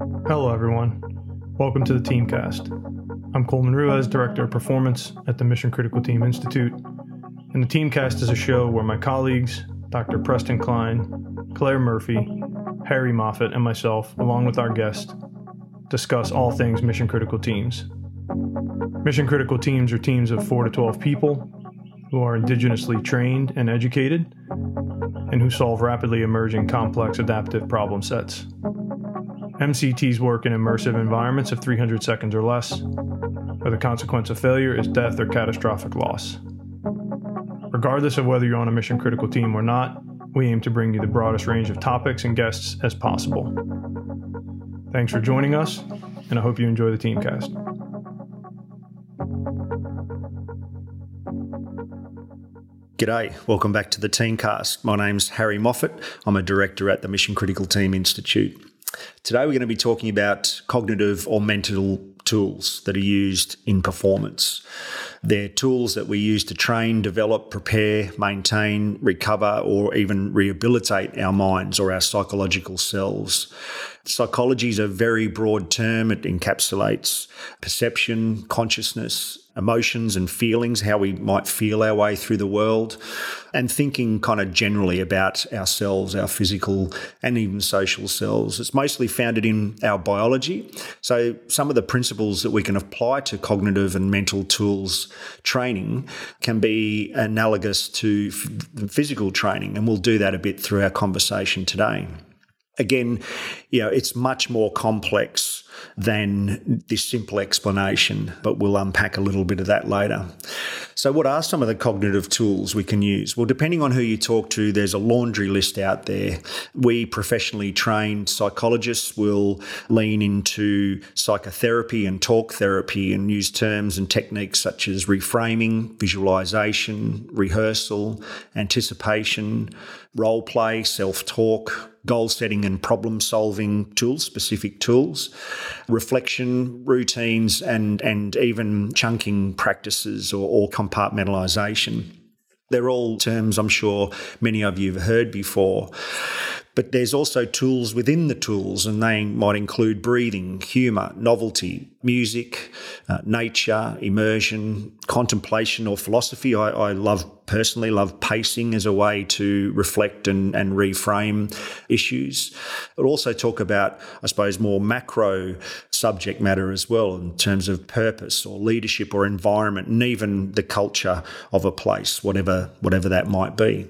Hello, everyone. Welcome to the Teamcast. I'm Coleman Ruiz, Director of Performance at the Mission Critical Team Institute. And the Teamcast is a show where my colleagues, Dr. Preston Klein, Claire Murphy, Harry Moffat, and myself, along with our guest, discuss all things mission critical teams. Mission critical teams are teams of 4 to 12 people who are indigenously trained and educated and who solve rapidly emerging complex adaptive problem sets. MCTs work in immersive environments of 300 seconds or less, where the consequence of failure is death or catastrophic loss. Regardless of whether you're on a mission critical team or not, we aim to bring you the broadest range of topics and guests as possible. Thanks for joining us, and I hope you enjoy the Teamcast. G'day, welcome back to the Teamcast. My name's Harry Moffat. I'm a director at the Mission Critical Team Institute. Today we're going to be talking about cognitive or mental tools that are used in performance. They're tools that we use to train, develop, prepare, maintain, recover, or even rehabilitate our minds or our psychological selves. Psychology is a very broad term. It encapsulates perception, consciousness, emotions and feelings, how we might feel our way through the world, and thinking kind of generally about ourselves, our physical and even social selves. It's mostly founded in our biology. So, some of the principles that we can apply to cognitive and mental tools training can be analogous to f- physical training, and we'll do that a bit through our conversation today. Again, you know, it's much more complex than this simple explanation, but we'll unpack a little bit of that later. So, what are some of the cognitive tools we can use? Well, depending on who you talk to, there's a laundry list out there. We professionally trained psychologists will lean into psychotherapy and talk therapy and use terms and techniques such as reframing, visualization, rehearsal, anticipation, role play, self talk, goal setting and problem solving tools, specific tools, reflection routines, and, and even chunking practices or, or compartmentalization. They're all terms I'm sure many of you have heard before. But there's also tools within the tools, and they might include breathing, humour, novelty, music, uh, nature, immersion, contemplation, or philosophy. I, I love personally love pacing as a way to reflect and, and reframe issues. But also talk about, I suppose, more macro subject matter as well in terms of purpose or leadership or environment and even the culture of a place, whatever whatever that might be.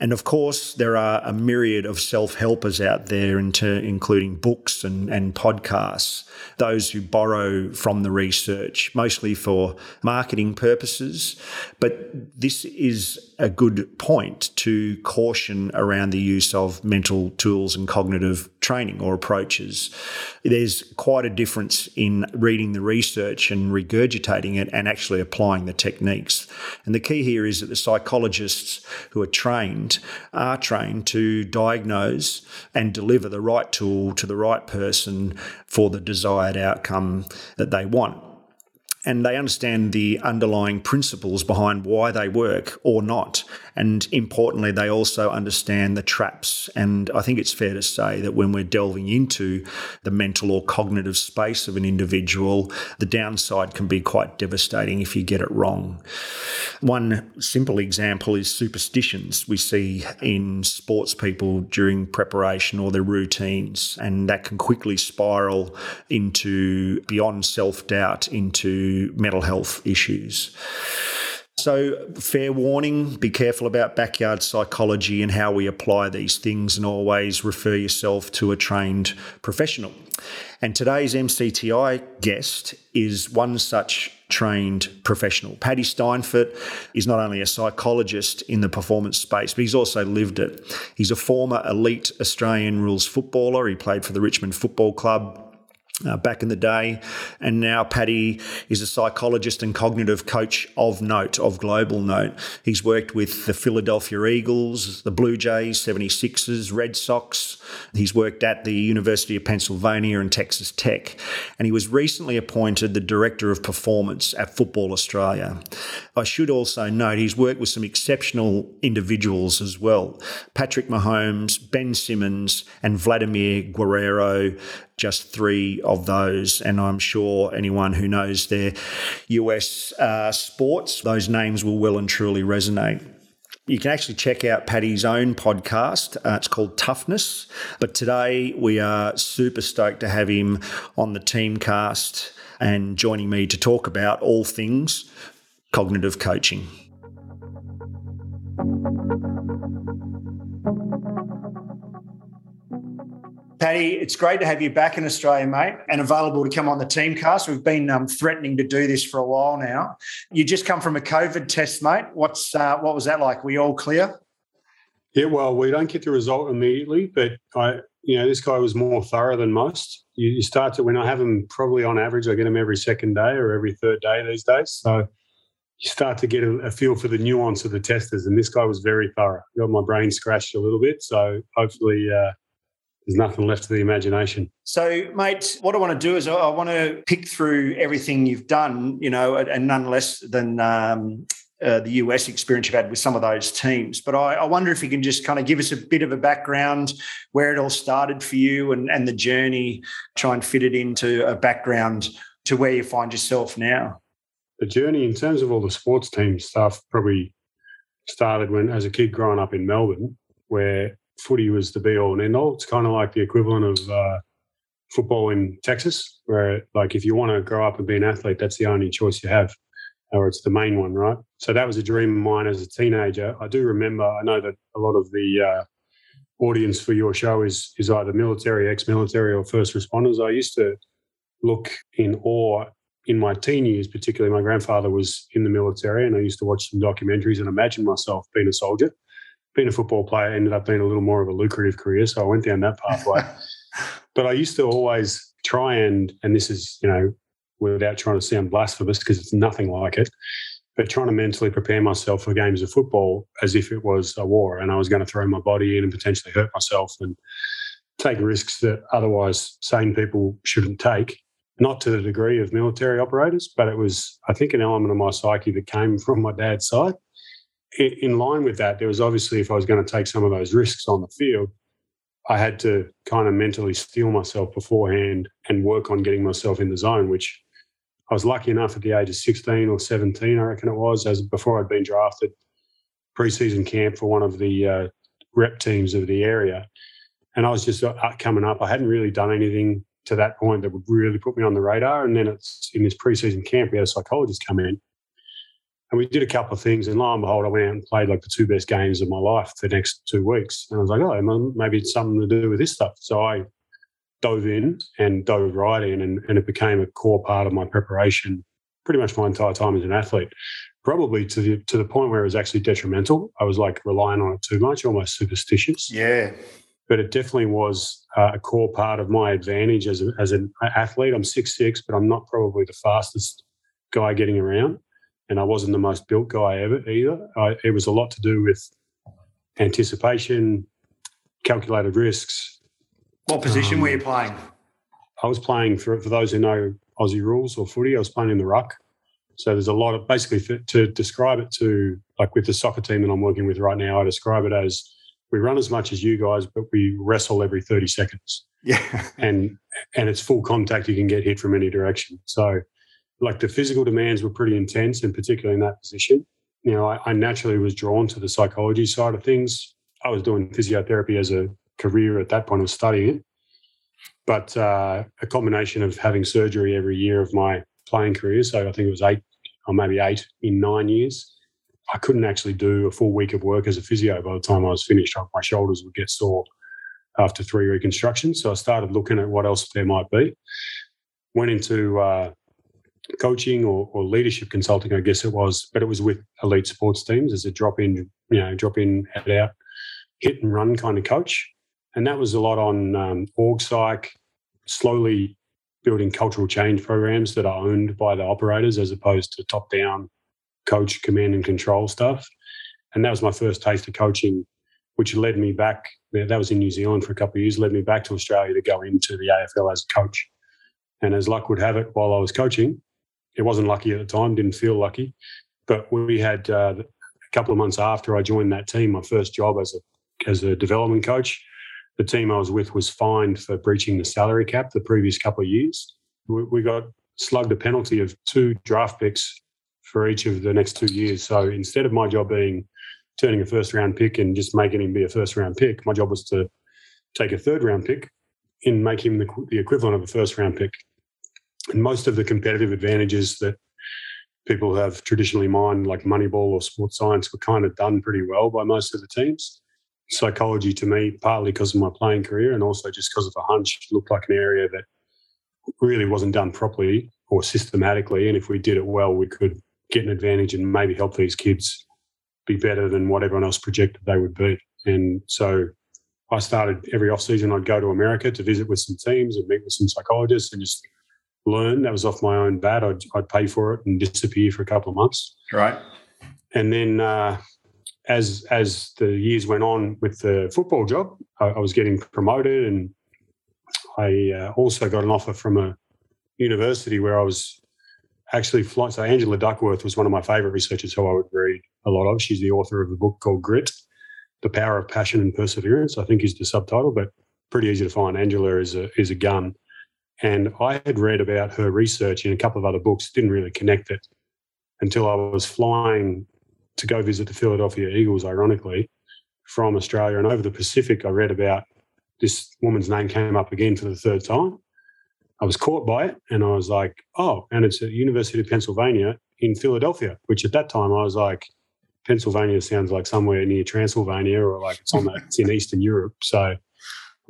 And of course, there are a myriad of self helpers out there, into, including books and, and podcasts, those who borrow from the research, mostly for marketing purposes. But this is a good point to caution around the use of mental tools and cognitive training or approaches. There's quite a difference in reading the research and regurgitating it and actually applying the techniques. And the key here is that the psychologists who are trained are trained to diagnose and deliver the right tool to the right person for the desired outcome that they want and they understand the underlying principles behind why they work or not. And importantly, they also understand the traps. And I think it's fair to say that when we're delving into the mental or cognitive space of an individual, the downside can be quite devastating if you get it wrong. One simple example is superstitions we see in sports people during preparation or their routines, and that can quickly spiral into beyond self doubt into mental health issues. So, fair warning be careful about backyard psychology and how we apply these things, and always refer yourself to a trained professional. And today's MCTI guest is one such trained professional. Paddy Steinfort is not only a psychologist in the performance space, but he's also lived it. He's a former elite Australian rules footballer. He played for the Richmond Football Club uh, back in the day. And now Paddy is a psychologist and cognitive coach of note, of global note. He's worked with the Philadelphia Eagles, the Blue Jays, 76ers, Red Sox. He's worked at the University of Pennsylvania and Texas Tech. And he was recently appointed the Director of Performance at Football Australia. I should also note he's worked with some exceptional individuals as well Patrick Mahomes, Ben Simmons, and Vladimir Guerrero just three of those. And I'm sure anyone who knows their US uh, sports, those names will well and truly resonate. You can actually check out Paddy's own podcast. Uh, it's called Toughness. But today we are super stoked to have him on the team cast and joining me to talk about all things cognitive coaching. Paddy, it's great to have you back in Australia, mate, and available to come on the team cast. We've been um, threatening to do this for a while now. You just come from a COVID test, mate. What's uh, what was that like? Were you all clear? Yeah, well, we don't get the result immediately, but I, you know, this guy was more thorough than most. You, you start to when I have them probably on average, I get them every second day or every third day these days. So you start to get a, a, feel for the nuance of the testers. And this guy was very thorough. Got my brain scratched a little bit. So hopefully, uh, there's nothing left to the imagination. So, mate, what I want to do is I want to pick through everything you've done, you know, and none less than um, uh, the US experience you've had with some of those teams. But I, I, wonder if you can just kind of give us a bit of a background where it all started for you and, and the journey, try and fit it into a background to where you find yourself now. The journey, in terms of all the sports team stuff, probably started when, as a kid growing up in Melbourne, where footy was the be all and end all. It's kind of like the equivalent of uh, football in Texas, where like if you want to grow up and be an athlete, that's the only choice you have, or it's the main one, right? So that was a dream of mine as a teenager. I do remember. I know that a lot of the uh, audience for your show is is either military, ex-military, or first responders. I used to look in awe in my teen years, particularly. My grandfather was in the military, and I used to watch some documentaries and imagine myself being a soldier being a football player ended up being a little more of a lucrative career. So I went down that pathway. but I used to always try and, and this is, you know, without trying to sound blasphemous because it's nothing like it, but trying to mentally prepare myself for games of football as if it was a war and I was going to throw my body in and potentially hurt myself and take risks that otherwise sane people shouldn't take. Not to the degree of military operators, but it was, I think, an element of my psyche that came from my dad's side in line with that, there was obviously if I was going to take some of those risks on the field, I had to kind of mentally steel myself beforehand and work on getting myself in the zone, which I was lucky enough at the age of 16 or 17, I reckon it was, as before I'd been drafted preseason camp for one of the uh, rep teams of the area. And I was just uh, coming up. I hadn't really done anything to that point that would really put me on the radar. And then it's in this preseason camp, we had a psychologist come in and we did a couple of things, and lo and behold, I went out and played like the two best games of my life for the next two weeks. And I was like, oh, maybe it's something to do with this stuff. So I dove in and dove right in, and, and it became a core part of my preparation pretty much my entire time as an athlete. Probably to the to the point where it was actually detrimental. I was like relying on it too much, almost superstitious. Yeah. But it definitely was uh, a core part of my advantage as, a, as an athlete. I'm six six, but I'm not probably the fastest guy getting around and I wasn't the most built guy ever either. I, it was a lot to do with anticipation, calculated risks. What position um, were you um, playing? I was playing for for those who know Aussie rules or footy. I was playing in the ruck. So there's a lot of basically for, to describe it to like with the soccer team that I'm working with right now. I describe it as we run as much as you guys, but we wrestle every 30 seconds. Yeah, and and it's full contact. You can get hit from any direction. So like the physical demands were pretty intense, and particularly in that position. You know, I, I naturally was drawn to the psychology side of things. I was doing physiotherapy as a career at that point. I was studying it, but uh, a combination of having surgery every year of my playing career. So I think it was eight or maybe eight in nine years. I couldn't actually do a full week of work as a physio by the time I was finished. My shoulders would get sore after three reconstructions. So I started looking at what else there might be. Went into uh, coaching or, or, leadership consulting, I guess it was, but it was with elite sports teams as a drop in, you know, drop in, head out, hit and run kind of coach. And that was a lot on um, org psych, slowly building cultural change programs that are owned by the operators as opposed to top down coach command and control stuff. And that was my first taste of coaching, which led me back. That was in New Zealand for a couple of years, led me back to Australia to go into the AFL as a coach. And as luck would have it, while I was coaching, it wasn't lucky at the time, didn't feel lucky. But we had uh, a couple of months after I joined that team, my first job as a as a development coach, the team I was with was fined for breaching the salary cap the previous couple of years. We, we got slugged a penalty of two draft picks for each of the next two years. So instead of my job being turning a first round pick and just making him be a first round pick, my job was to take a third round pick and make him the, the equivalent of a first round pick. And most of the competitive advantages that people have traditionally mined, like Moneyball or sports science, were kind of done pretty well by most of the teams. Psychology, to me, partly because of my playing career and also just because of a hunch, looked like an area that really wasn't done properly or systematically. And if we did it well, we could get an advantage and maybe help these kids be better than what everyone else projected they would be. And so I started every off season. I'd go to America to visit with some teams and meet with some psychologists and just learn. That was off my own bat. I'd, I'd pay for it and disappear for a couple of months. Right. And then uh, as as the years went on with the football job, I, I was getting promoted, and I uh, also got an offer from a university where I was actually flying. So Angela Duckworth was one of my favourite researchers who I would read a lot of. She's the author of a book called Grit the Power of Passion and Perseverance, I think is the subtitle, but pretty easy to find. Angela is a, is a gun. And I had read about her research in a couple of other books, didn't really connect it until I was flying to go visit the Philadelphia Eagles, ironically, from Australia. And over the Pacific, I read about this woman's name came up again for the third time. I was caught by it and I was like, oh, and it's at University of Pennsylvania in Philadelphia, which at that time I was like, Pennsylvania sounds like somewhere near Transylvania or like it's on the, it's in Eastern Europe. So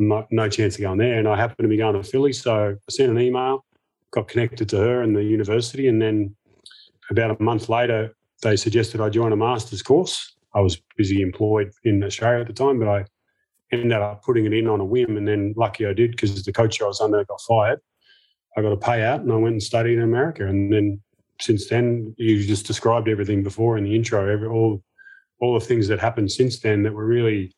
no, chance of going there. And I happened to be going to Philly. So I sent an email, got connected to her and the university. And then about a month later, they suggested I join a master's course. I was busy employed in Australia at the time, but I ended up putting it in on a whim. And then lucky I did because the coach I was under got fired. I got a payout and I went and studied in America. And then since then. You just described everything before in the intro, every, all all the things that happened since then that were really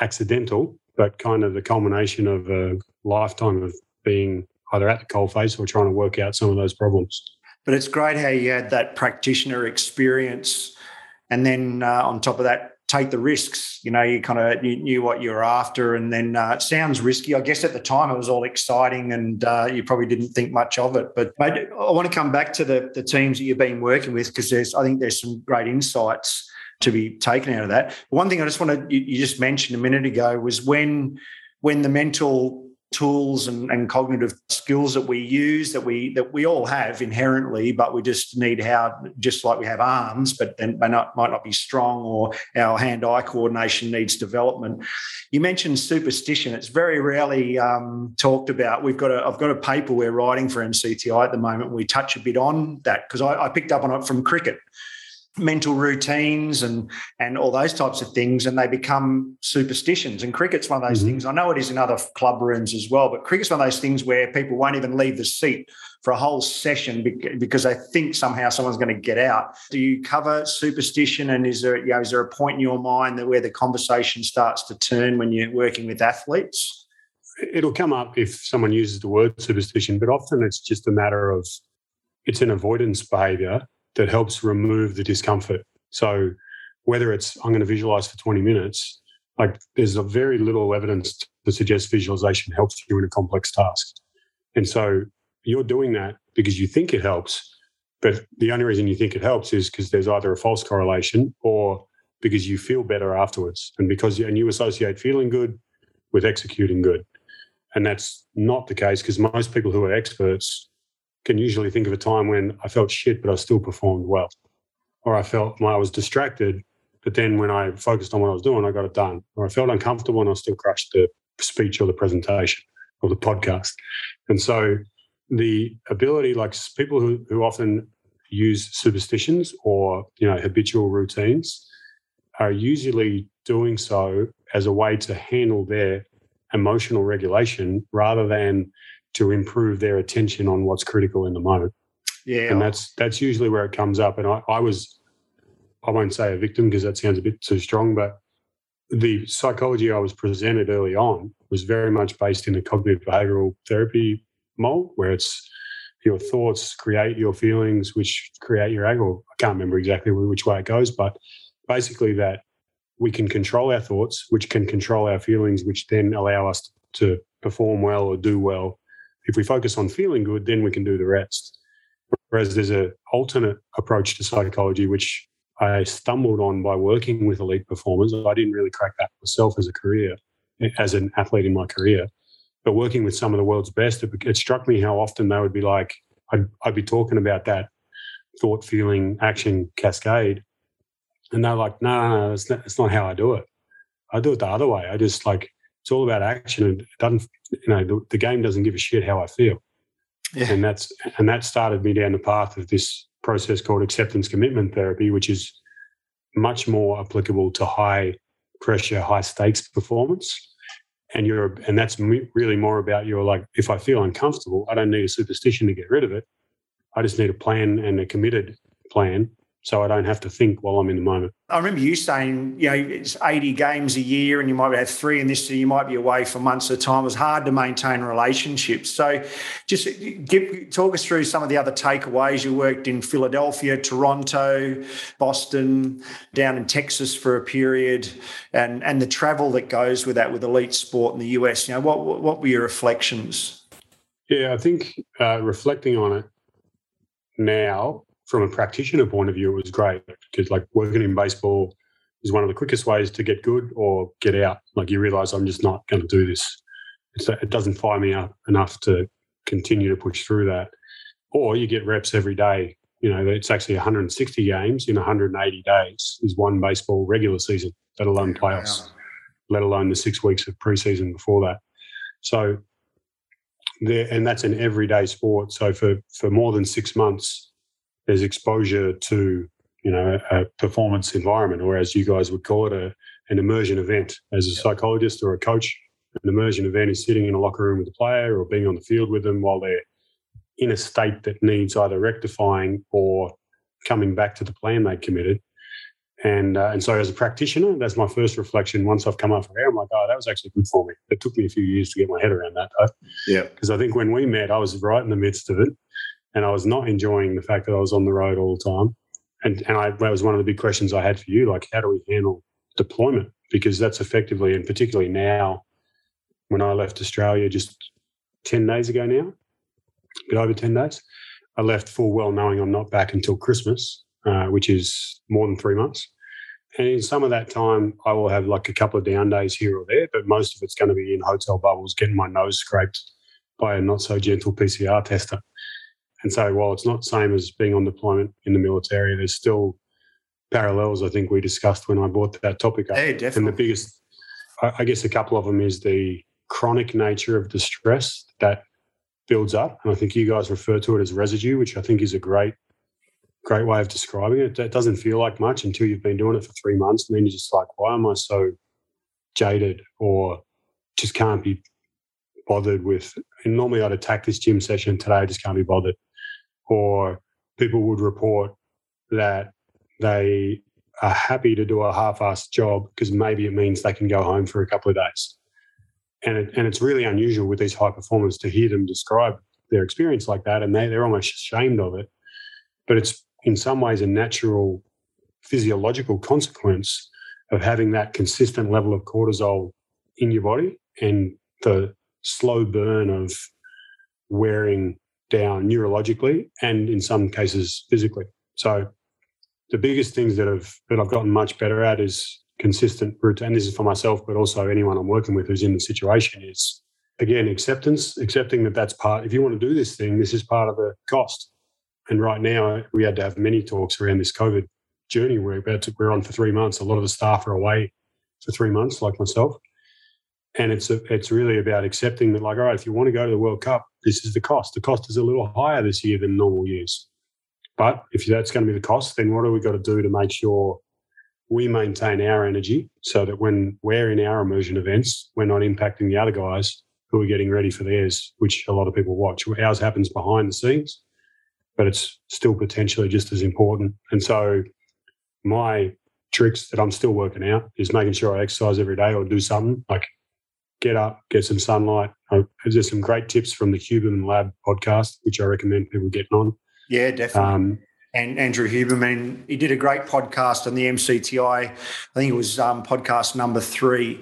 accidental, but kind of the culmination of a lifetime of being either at the coalface or trying to work out some of those problems. But it's great how you had that practitioner experience, and then uh, on top of that, take the risks. You know, you kind of you knew what you were after, and then uh, it sounds risky. I guess at the time it was all exciting, and uh, you probably didn't think much of it. But mate, I want to come back to the the teams that you've been working with because there's I think there's some great insights to be taken out of that. One thing I just wanted you, you just mentioned a minute ago was when when the mental tools and, and, cognitive skills that we use that we that we all have inherently, but we just need how just like we have arms, but then may not might not be strong, or our hand-eye coordination needs development. You mentioned superstition; it's very rarely um, talked about. We've got a I've got a paper we're writing for MCTI at the moment. We touch a bit on that because I, I picked up on it from cricket mental routines and and all those types of things and they become superstitions. And cricket's one of those mm-hmm. things. I know it is in other club rooms as well but cricket's one of those things where people won't even leave the seat for a whole session because they think somehow someone's going to get out. Do you cover superstition and is there you know, is there a point in your mind that where the conversation starts to turn when you're working with athletes? It'll come up if someone uses the word superstition but often it's just a matter of it's an avoidance behavior that helps remove the discomfort. So whether it's I'm going to visualize for 20 minutes, like there's a very little evidence to suggest visualization helps you in a complex task. And so you're doing that because you think it helps, but the only reason you think it helps is because there's either a false correlation or because you feel better afterwards and because and you associate feeling good with executing good. And that's not the case because most people who are experts can usually think of a time when I felt shit, but I still performed well. Or I felt when I was distracted, but then when I focused on what I was doing, I got it done. Or I felt uncomfortable and I still crushed the speech or the presentation or the podcast. And so the ability, like people who, who often use superstitions or you know habitual routines are usually doing so as a way to handle their emotional regulation rather than to improve their attention on what's critical in the moment. Yeah. And that's that's usually where it comes up. And I, I was I won't say a victim because that sounds a bit too strong, but the psychology I was presented early on was very much based in the cognitive behavioral therapy mold, where it's your thoughts create your feelings, which create your ego. I can't remember exactly which way it goes, but basically that we can control our thoughts, which can control our feelings, which then allow us to perform well or do well. If we focus on feeling good, then we can do the rest. Whereas there's an alternate approach to psychology, which I stumbled on by working with elite performers. I didn't really crack that myself as a career, as an athlete in my career. But working with some of the world's best, it, it struck me how often they would be like, I'd, I'd be talking about that thought, feeling, action cascade. And they're like, no, no, no, that's not, that's not how I do it. I do it the other way. I just like, it's all about action. And it doesn't, you know, the, the game doesn't give a shit how I feel. Yeah. And that's, and that started me down the path of this process called acceptance commitment therapy, which is much more applicable to high pressure, high stakes performance. And you're, and that's really more about your like, if I feel uncomfortable, I don't need a superstition to get rid of it. I just need a plan and a committed plan so I don't have to think while I'm in the moment. I remember you saying, you know, it's 80 games a year and you might have three in this, so you might be away for months at a time. It was hard to maintain relationships. So just give, talk us through some of the other takeaways. You worked in Philadelphia, Toronto, Boston, down in Texas for a period, and, and the travel that goes with that with elite sport in the US. You know, what, what were your reflections? Yeah, I think uh, reflecting on it now, from a practitioner point of view, it was great because like working in baseball is one of the quickest ways to get good or get out. Like you realize I'm just not going to do this. It's, it doesn't fire me up enough to continue to push through that. Or you get reps every day. You know, it's actually 160 games in 180 days is one baseball regular season, let alone playoffs, let alone the six weeks of preseason before that. So there, and that's an everyday sport. So for for more than six months, there's exposure to you know a performance environment, or as you guys would call it, a, an immersion event. As a psychologist or a coach, an immersion event is sitting in a locker room with a player or being on the field with them while they're in a state that needs either rectifying or coming back to the plan they committed. And uh, and so as a practitioner, that's my first reflection. Once I've come up for air, I'm like, oh, that was actually good for me. It took me a few years to get my head around that, though. Yeah. Because I think when we met, I was right in the midst of it and I was not enjoying the fact that I was on the road all the time. And and I, that was one of the big questions I had for you, like how do we handle deployment? Because that's effectively, and particularly now, when I left Australia just ten days ago now, a bit over ten days, I left full well knowing I'm not back until Christmas, uh, which is more than three months. And in some of that time, I will have like a couple of down days here or there, but most of it's going to be in hotel bubbles, getting my nose scraped by a not so gentle PCR tester. And so while it's not the same as being on deployment in the military, there's still parallels I think we discussed when I brought that topic up. Yeah, definitely. And the biggest, I guess a couple of them is the chronic nature of the stress that builds up. And I think you guys refer to it as residue, which I think is a great, great way of describing it. It doesn't feel like much until you've been doing it for three months. And then you're just like, why am I so jaded or just can't be bothered with? And normally I'd attack this gym session. Today I just can't be bothered or people would report that they are happy to do a half-assed job because maybe it means they can go home for a couple of days. And, it, and it's really unusual with these high performers to hear them describe their experience like that, and they, they're almost ashamed of it. But it's in some ways a natural physiological consequence of having that consistent level of cortisol in your body and the slow burn of wearing down neurologically and in some cases physically. So the biggest things that have that I've gotten much better at is consistent routine. And this is for myself, but also anyone I'm working with who's in the situation is again acceptance, accepting that that's part. If you want to do this thing, this is part of the cost. And right now, we had to have many talks around this COVID journey. We're about to, we're on for three months. A lot of the staff are away for three months, like myself. And it's a, it's really about accepting that, like, all right, if you want to go to the World Cup, this is the cost. The cost is a little higher this year than normal years. But if that's going to be the cost, then what do we got to do to make sure we maintain our energy so that when we're in our immersion events, we're not impacting the other guys who are getting ready for theirs, which a lot of people watch. Ours happens behind the scenes, but it's still potentially just as important. And so my tricks that I'm still working out is making sure I exercise every day or do something like get up, get some sunlight. There's some great tips from the Huberman Lab podcast, which I recommend people getting on. Yeah, definitely. Um, and Andrew Huberman. He did a great podcast on the MCTI. I think it was um, podcast number three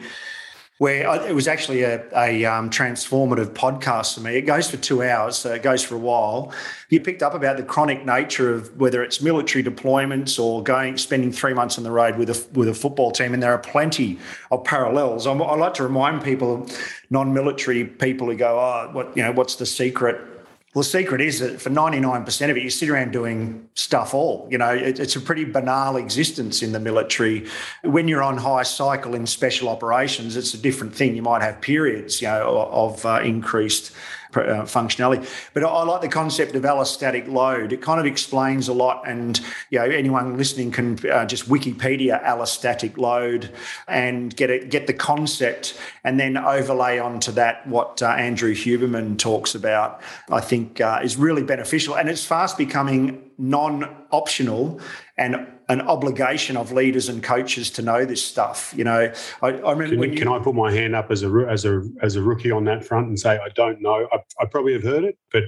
where it was actually a, a um, transformative podcast for me. It goes for two hours, so it goes for a while. You picked up about the chronic nature of whether it's military deployments or going spending three months on the road with a with a football team, and there are plenty of parallels. I, I like to remind people, non-military people who go, "Oh, what you know, what's the secret?" Well, the secret is that for 99% of it, you sit around doing stuff all. You know, it, it's a pretty banal existence in the military. When you're on high cycle in special operations, it's a different thing. You might have periods, you know, of uh, increased uh, functionality. But I like the concept of allostatic load. It kind of explains a lot, and you know anyone listening can uh, just Wikipedia allostatic load and get it, get the concept, and then overlay onto that what uh, Andrew Huberman talks about. I think uh, is really beneficial, and it's fast becoming non-optional and an obligation of leaders and coaches to know this stuff. You know, I, I remember. Can, you, can, I put my hand up as a as a as a rookie on that front and say I don't know? I, I probably have heard it, but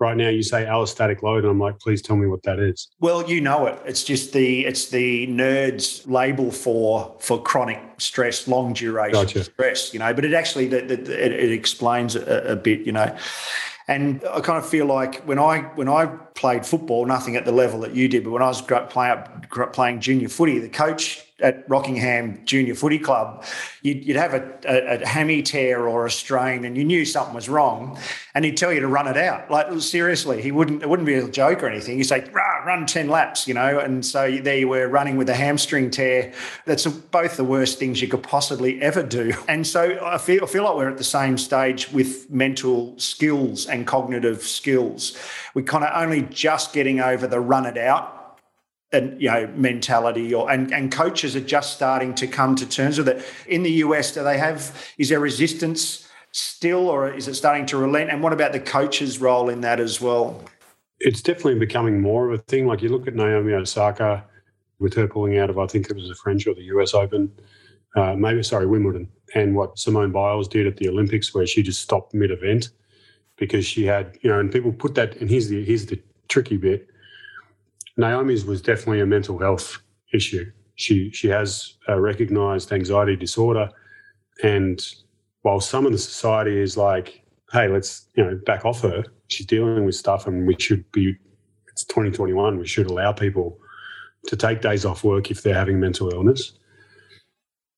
right now you say allostatic load, and I'm like, please tell me what that is. Well, you know it. It's just the it's the nerds label for for chronic stress, long duration gotcha. stress. You know, but it actually the, the, it, it, explains a, a bit. You know. And I kind of feel like when I when I played football, nothing at the level that you did, but when I was playing playing junior footy, the coach at Rockingham Junior Footy Club, you'd, you'd have a, a, a, hammy tear or a strain, and you knew something was wrong, and he'd tell you to run it out. Like seriously, he wouldn't. It wouldn't be a joke or anything. He'd say, "Run ten laps," you know. And so there you were running with a hamstring tear. That's both the worst things you could possibly ever do. And so I feel I feel like we're at the same stage with mental skills and cognitive skills. We're kind of only just getting over the run it out and you know mentality or and, and coaches are just starting to come to terms with it. In the us do they have is there resistance still or is it starting to relent? And what about the coach's role in that as well? It's definitely becoming more of a thing. Like you look at naomi osaka with her pulling out of i think it was the french or the us open uh, maybe sorry wimbledon and what simone biles did at the olympics where she just stopped mid-event because she had you know and people put that and here's the here's the tricky bit Naomi's was definitely a mental health issue. She she has a recognised anxiety disorder, and while some of the society is like, "Hey, let's you know back off her," she's dealing with stuff, and we should be. It's 2021. We should allow people to take days off work if they're having mental illness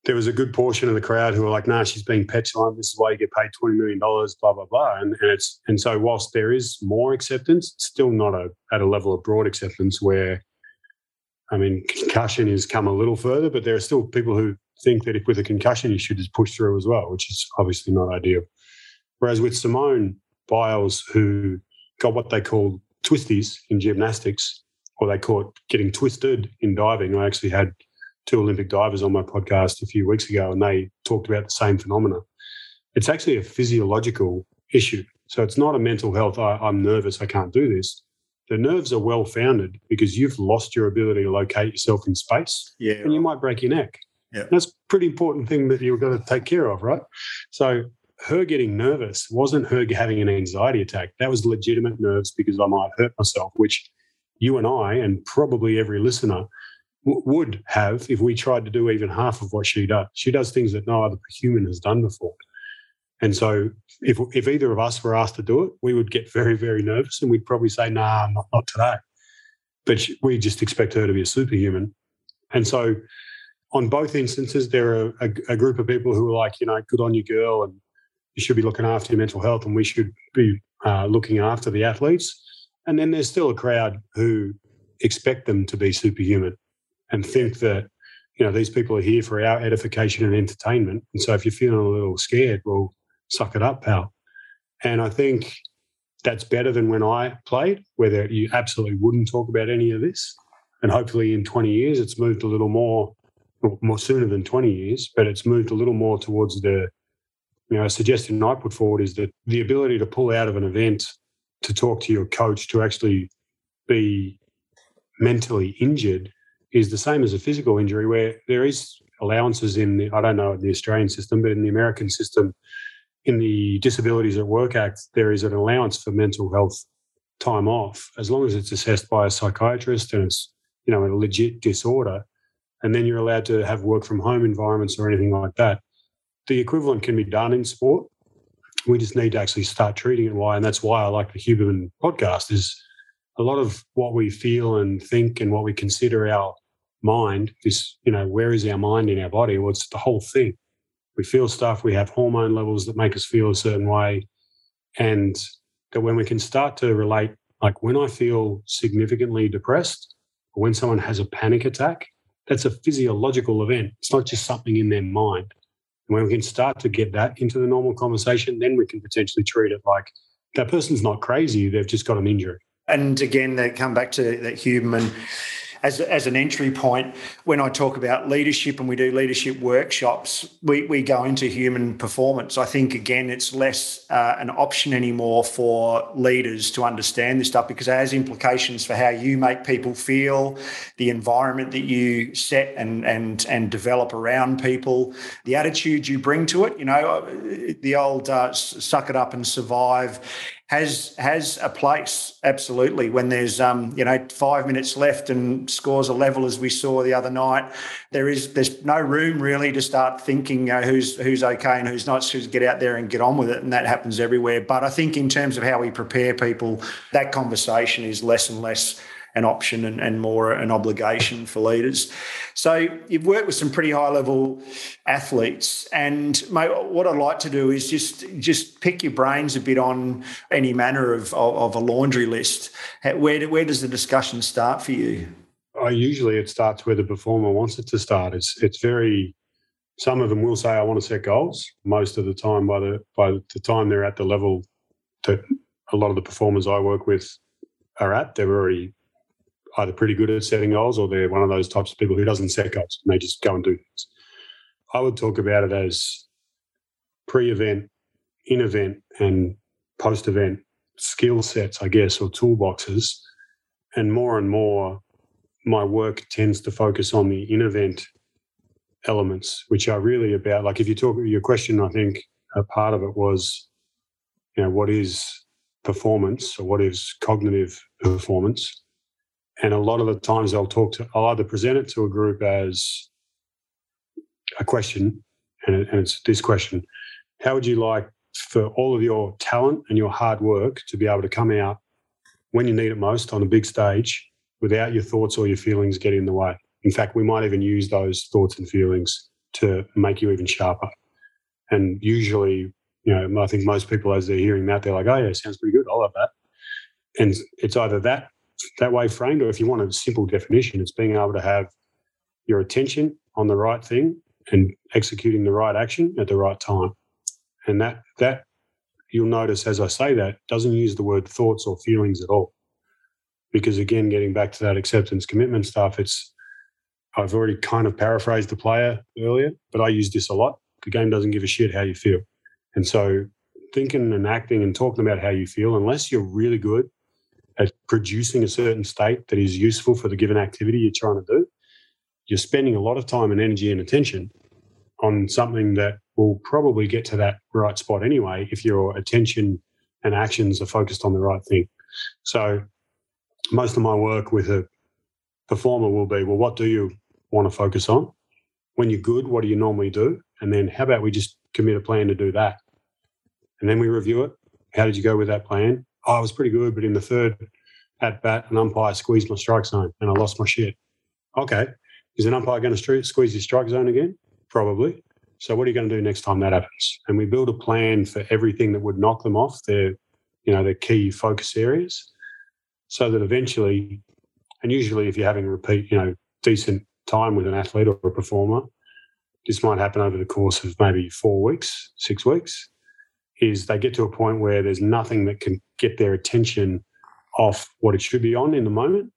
there was a good portion of the crowd who were like, "Nah, she's being petulant. This is why you get paid twenty million dollars." Blah blah blah. And, and it's and so whilst there is more acceptance, still not a, at a level of broad acceptance where, I mean, concussion has come a little further, but there are still people who think that if with a concussion you should just push through as well, which is obviously not ideal. Whereas with Simone Biles, who got what they call twisties in gymnastics, or they call it getting twisted in diving. I actually had two Olympic divers on my podcast a few weeks ago, and they talked about the same phenomena. It's actually a physiological issue. So it's not a mental health, I, am nervous, I can't do this. The nerves are well founded because you've lost your ability to locate yourself in space. Yeah. And you might break your neck. Yeah. That's a pretty important thing that you've got to take care of, right? So her getting nervous wasn't her having an anxiety attack. That was legitimate nerves because I might hurt myself, which you and I, and probably every listener, would have if we tried to do even half of what she does. She does things that no other human has done before. And so, if, if either of us were asked to do it, we would get very, very nervous and we'd probably say, nah, not, not today. But she, we just expect her to be a superhuman. And so, on both instances, there are a, a, group of people who are like, you know, good on you, girl, and you should be looking after your mental health, and we should be uh, looking after the athletes. And then there's still a crowd who expect them to be superhuman and think that you know these people are here for our edification and entertainment. And so if you're feeling a little scared, well, suck it up, pal. And I think that's better than when I played, where you absolutely wouldn't talk about any of this. And hopefully in 20 years, it's moved a little more, more sooner than 20 years, but it's moved a little more towards the, you know, a suggestion I put forward is that the ability to pull out of an event to talk to your coach to actually be mentally injured is the same as a physical injury, where there is allowances in the, I don't know the Australian system, but in the American system, in the Disabilities at Work Act, there is an allowance for mental health time off, as long as it's assessed by a psychiatrist and it's you know a legit disorder, and then you're allowed to have work from home environments or anything like that. The equivalent can be done in sport. We just need to actually start treating it why, and that's why I like the Huberman podcast. Is a lot of what we feel and think and what we consider our mind is you know where is our mind in our body? Well it's the whole thing. We feel stuff we have hormone levels that make us feel a certain way and that when we can start to relate like when i feel significantly depressed or when someone has a panic attack that's a physiological event. It's not just something in their mind. And when we can start to get that into the normal conversation then we can potentially treat it like that person's not crazy they've just got an injury. And again they come back to that human as, as an entry point, when I talk about leadership and we do leadership workshops, we, we go into human performance. I think, again, it's less uh, an option anymore for leaders to understand this stuff because it has implications for how you make people feel, the environment that you set and, and, and develop around people, the attitude you bring to it. You know, the old uh, suck it up and survive has has a place absolutely when there's um, you know five minutes left and scores a level as we saw the other night. There is there's no room really to start thinking uh, who's who's okay and who's not. Just get out there and get on with it, and that happens everywhere. But I think in terms of how we prepare people, that conversation is less and less an option and, and more an obligation for leaders. So you've worked with some pretty high level athletes, and mate, what I'd like to do is just just pick your brains a bit on any manner of, of, of a laundry list. Where where does the discussion start for you? I usually it starts where the performer wants it to start. It's it's very some of them will say I want to set goals. Most of the time, by the by the time they're at the level that a lot of the performers I work with are at, they're already either pretty good at setting goals or they're one of those types of people who doesn't set goals and they just go and do things. I would talk about it as pre-event, in-event, and post-event skill sets, I guess, or toolboxes. And more and more, my work tends to focus on the in-event elements, which are really about like if you talk your question, I think a part of it was, you know, what is performance or what is cognitive performance? And a lot of the times I'll talk to, I'll either present it to a group as a question, and, and it's this question How would you like for all of your talent and your hard work to be able to come out when you need it most on a big stage without your thoughts or your feelings getting in the way? In fact, we might even use those thoughts and feelings to make you even sharper. And usually, you know, I think most people, as they're hearing that, they're like, oh, yeah, sounds pretty good. I'll have that. And it's either that that way framed, or if you want a simple definition, it's being able to have your attention on the right thing and executing the right action at the right time. And that that you'll notice as I say that doesn't use the word thoughts or feelings at all. Because again, getting back to that acceptance commitment stuff, it's I've already kind of paraphrased the player earlier, but I use this a lot. The game doesn't give a shit how you feel. And so thinking and acting and talking about how you feel, unless you're really good at producing a certain state that is useful for the given activity you're trying to do, you're spending a lot of time and energy and attention on something that will probably get to that right spot anyway if your attention and actions are focused on the right thing. So, most of my work with a performer will be well, what do you want to focus on? When you're good, what do you normally do? And then, how about we just commit a plan to do that? And then we review it. How did you go with that plan? I was pretty good, but in the third at bat, an umpire squeezed my strike zone and I lost my shit. Okay. Is an umpire going to squeeze his strike zone again? Probably. So what are you going to do next time that happens? And we build a plan for everything that would knock them off their, you know, their key focus areas, so that eventually, and usually if you're having a repeat, you know, decent time with an athlete or a performer, this might happen over the course of maybe four weeks, six weeks is they get to a point where there's nothing that can get their attention off what it should be on in the moment.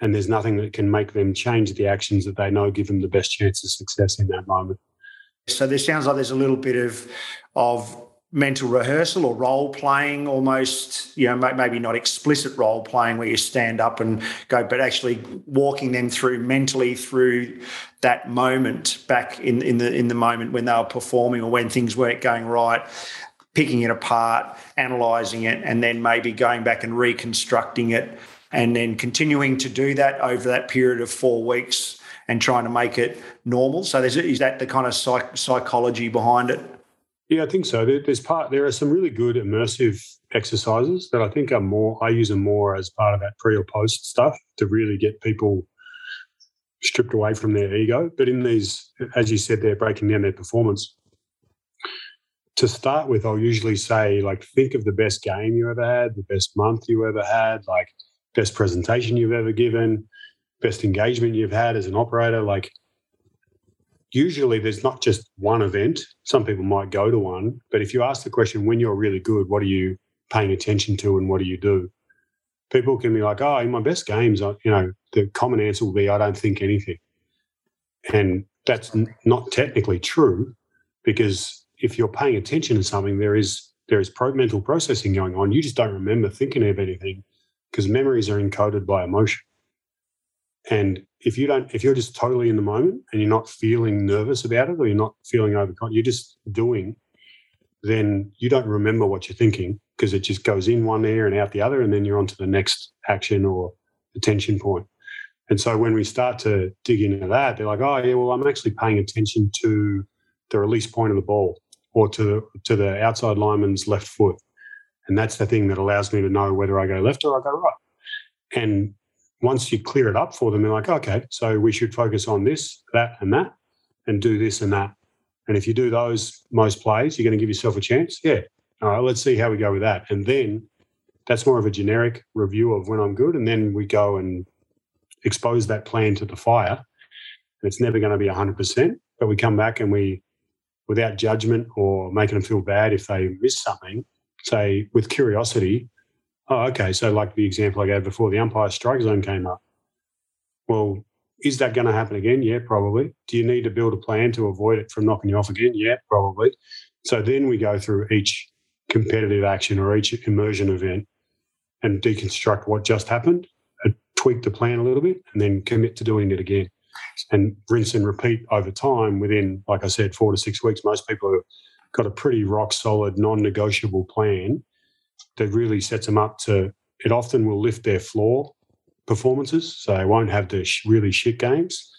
And there's nothing that can make them change the actions that they know give them the best chance of success in that moment. So there sounds like there's a little bit of of mental rehearsal or role playing almost you know maybe not explicit role playing where you stand up and go but actually walking them through mentally through that moment back in in the in the moment when they were performing or when things weren't going right picking it apart, analysing it, and then maybe going back and reconstructing it, and then continuing to do that over that period of four weeks and trying to make it normal. So, is that the kind of psych- psychology behind it? Yeah, I think so. There's part. There are some really good immersive exercises that I think are more. I use them more as part of that pre or post stuff to really get people stripped away from their ego. But in these, as you said, they're breaking down their performance. To start with, I'll usually say, like, think of the best game you ever had, the best month you ever had, like, best presentation you've ever given, best engagement you've had as an operator. Like, usually there's not just one event. Some people might go to one, but if you ask the question, when you're really good, what are you paying attention to and what do you do? People can be like, oh, in my best games, you know, the common answer will be, I don't think anything. And that's not technically true because if you're paying attention to something, there is there is pro- mental processing going on. You just don't remember thinking of anything because memories are encoded by emotion. And if you don't, if you're just totally in the moment and you're not feeling nervous about it or you're not feeling overconfident, you're just doing, then you don't remember what you're thinking because it just goes in one ear and out the other, and then you're on to the next action or attention point. And so when we start to dig into that, they're like, oh yeah, well, I'm actually paying attention to the release point of the ball or to the, to the outside lineman's left foot. And that's the thing that allows me to know whether I go left or I go right. And once you clear it up for them, they're like, okay, so we should focus on this, that, and that, and do this and that. And if you do those most plays, you're going to give yourself a chance. Yeah. All right, let's see how we go with that. And then that's more of a generic review of when I'm good. And then we go and expose that plan to the fire. And it's never going to be 100%, but we come back and we, without judgment or making them feel bad if they miss something, say with curiosity, Oh, okay. So, like the example I gave before, the umpire strike zone came up. Well, is that going to happen again? Yeah, probably. Do you need to build a plan to avoid it from knocking you off again? Yeah, probably. So then we go through each competitive action or each immersion event and deconstruct what just happened, tweak the plan a little bit, and then commit to doing it again. And rinse and repeat over time within, like I said, four to six weeks. Most people have got a pretty rock solid, non negotiable plan that really sets them up to, it often will lift their floor performances. So they won't have the sh- really shit games.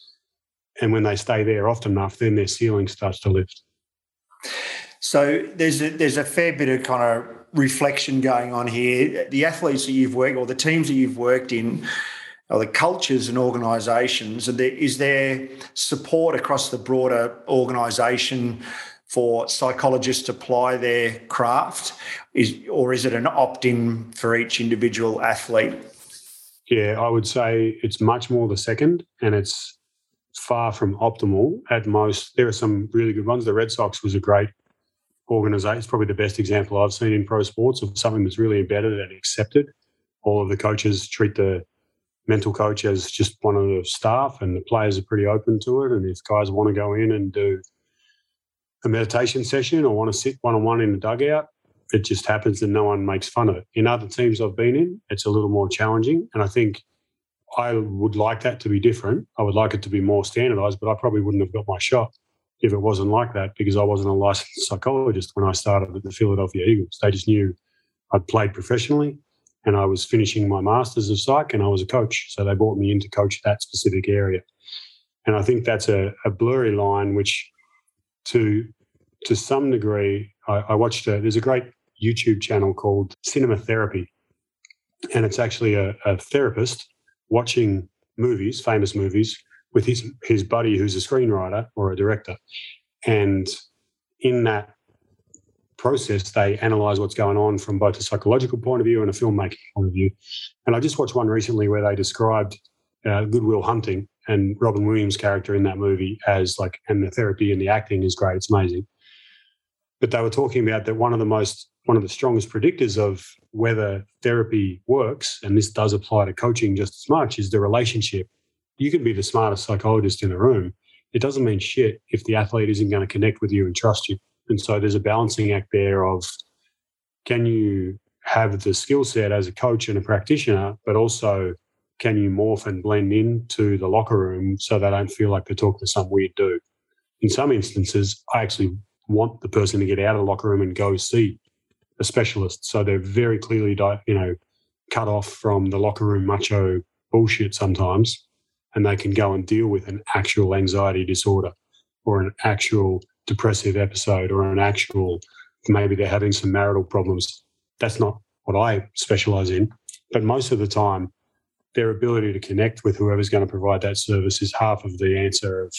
And when they stay there often enough, then their ceiling starts to lift. So there's a, there's a fair bit of kind of reflection going on here. The athletes that you've worked or the teams that you've worked in, or the cultures and organisations, and is there support across the broader organisation for psychologists to apply their craft, is or is it an opt-in for each individual athlete? Yeah, I would say it's much more the second, and it's far from optimal at most. There are some really good ones. The Red Sox was a great organization. It's probably the best example I've seen in pro sports of something that's really embedded and accepted. All of the coaches treat the mental coach as just one of the staff, and the players are pretty open to it. And if guys want to go in and do a meditation session or want to sit one on one in the dugout, it just happens and no one makes fun of it. In other teams I've been in, it's a little more challenging. And I think I would like that to be different. I would like it to be more standardized, but I probably wouldn't have got my shot if it wasn't like that because I wasn't a licensed psychologist when I started at the Philadelphia Eagles. They just knew I'd played professionally and I was finishing my masters of psych and I was a coach. So they brought me in to coach that specific area. And I think that's a, a blurry line, which to to some degree, I, I watched. A, there's a great YouTube channel called Cinema Therapy, and it's actually a, a therapist watching movies, famous movies, with his his buddy who's a screenwriter or a director, and in that process, they analyze what's going on from both a psychological point of view and a filmmaking point of view. And I just watched one recently where they described uh, Good Will Hunting and Robin Williams' character in that movie as like, and the therapy and the acting is great. It's amazing. But they were talking about that one of the most, one of the strongest predictors of whether therapy works, and this does apply to coaching just as much, is the relationship. You can be the smartest psychologist in the room. It doesn't mean shit if the athlete isn't going to connect with you and trust you. And so there's a balancing act there of can you have the skill set as a coach and a practitioner, but also can you morph and blend into the locker room so they don't feel like they're talking to some weird dude? In some instances, I actually want the person to get out of the locker room and go see a specialist. So they're very clearly, you know, cut off from the locker room macho bullshit sometimes, and they can go and deal with an actual anxiety disorder or an actual depressive episode or an actual maybe they're having some marital problems. That's not what I specialize in. But most of the time, their ability to connect with whoever's going to provide that service is half of the answer of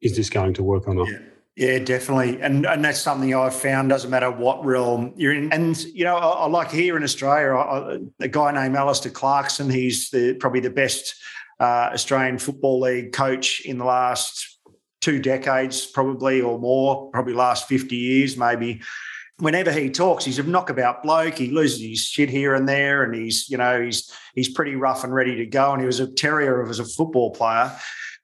is this going to work or not? Yeah. Yeah, definitely, and and that's something I've found. Doesn't matter what realm you're in, and you know, I, I like here in Australia, a guy named Alastair Clarkson. He's the probably the best uh, Australian football league coach in the last two decades, probably or more, probably last fifty years, maybe whenever he talks, he's a knockabout bloke. He loses his shit here and there, and he's you know he's he's pretty rough and ready to go. And he was a terrier of as a football player,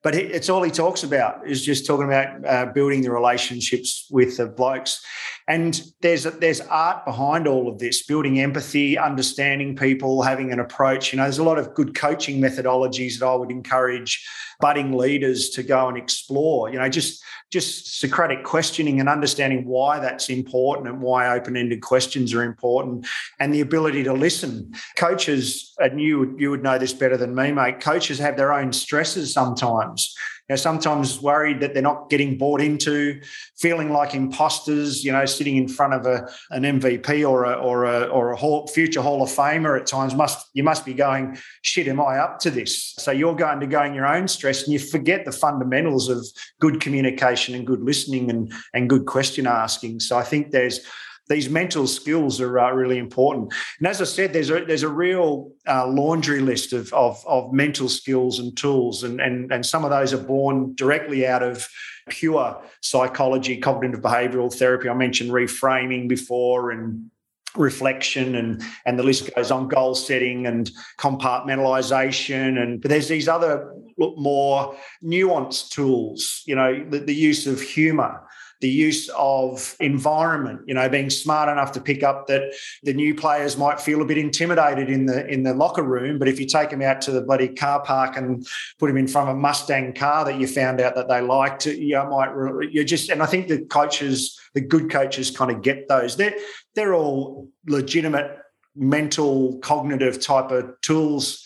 but it's all he talks about is just talking about uh, building the relationships with the blokes. And there's there's art behind all of this, building empathy, understanding people, having an approach. You know, there's a lot of good coaching methodologies that I would encourage budding leaders to go and explore. You know, just just Socratic questioning and understanding why that's important and why open-ended questions are important, and the ability to listen. Coaches, and you you would know this better than me, mate. Coaches have their own stresses sometimes you know, sometimes worried that they're not getting bought into, feeling like imposters, you know, sitting in front of a, an MVP or a, or a, or a hall, future Hall of Famer at times must, you must be going, shit, am I up to this? So you're going to go in your own stress and you forget the fundamentals of good communication and good listening and, and good question asking. So I think there's, these mental skills are uh, really important. And as I said, there's a there's a real uh, laundry list of, of, of mental skills and tools, and, and and some of those are born directly out of pure psychology, cognitive behavioral therapy. I mentioned reframing before, and reflection and and the list goes on goal setting and compartmentalization and but there's these other more nuanced tools you know the, the use of humor the use of environment, you know, being smart enough to pick up that the new players might feel a bit intimidated in the in the locker room, but if you take them out to the bloody car park and put them in front of a Mustang car that you found out that they liked, you know, might you just and I think the coaches, the good coaches, kind of get those. They're they're all legitimate mental cognitive type of tools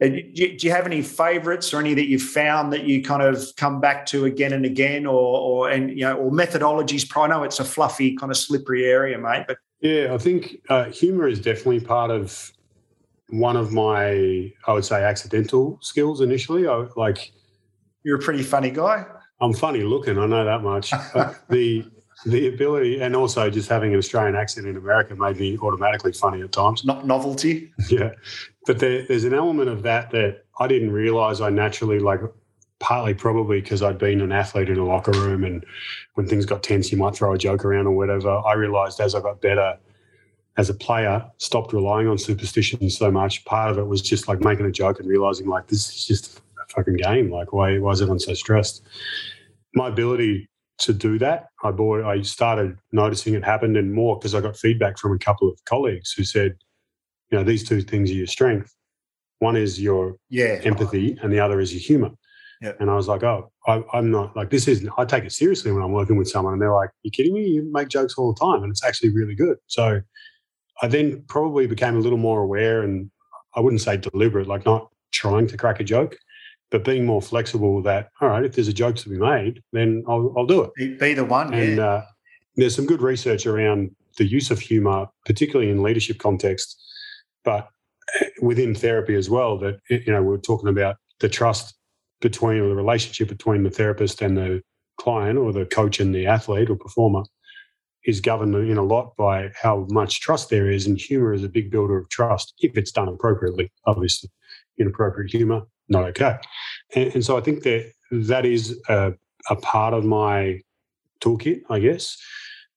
do you have any favorites or any that you've found that you kind of come back to again and again or or and you know or methodologies i know it's a fluffy kind of slippery area mate but yeah i think uh, humor is definitely part of one of my i would say accidental skills initially I, like you're a pretty funny guy i'm funny looking i know that much the the ability and also just having an Australian accent in America made me automatically funny at times. Not novelty. Yeah. But there, there's an element of that that I didn't realize I naturally like partly probably because I'd been an athlete in a locker room and when things got tense you might throw a joke around or whatever. I realized as I got better as a player, stopped relying on superstition so much. Part of it was just like making a joke and realizing like this is just a fucking game. Like why why is everyone so stressed? My ability to do that. I bought, I started noticing it happened and more because I got feedback from a couple of colleagues who said, you know, these two things are your strength. One is your yeah. empathy and the other is your humor. Yeah. And I was like, oh, I, am not like this Isn't I take it seriously when I'm working with someone and they're like, "You're kidding me? You make jokes all the time and it's actually really good. So I then probably became a little more aware and I wouldn't say deliberate, like not trying to crack a joke, but being more flexible that all right if there's a joke to be made then i'll, I'll do it be, be the one and yeah. uh, there's some good research around the use of humor particularly in leadership context but eh, within therapy as well that you know we're talking about the trust between or the relationship between the therapist and the client or the coach and the athlete or performer is governed in a lot by how much trust there is and humor is a big builder of trust if it's done appropriately obviously inappropriate humor not okay. And, and so I think that that is a, a part of my toolkit, I guess.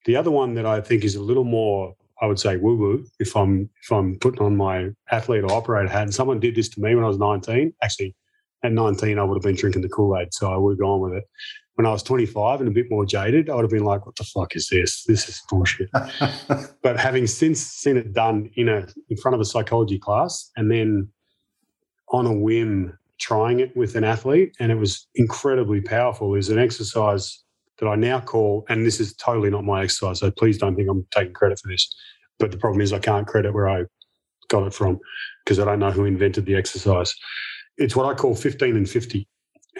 The other one that I think is a little more, I would say, woo woo. If I'm if I'm putting on my athlete or operator hat, and someone did this to me when I was 19. Actually, at 19, I would have been drinking the Kool Aid, so I would have gone with it. When I was 25 and a bit more jaded, I would have been like, "What the fuck is this? This is bullshit." but having since seen it done in a in front of a psychology class, and then on a whim trying it with an athlete, and it was incredibly powerful. Is an exercise that I now call, and this is totally not my exercise, so please don't think I'm taking credit for this, But the problem is I can't credit where I got it from because I don't know who invented the exercise. It's what I call 15 and 50.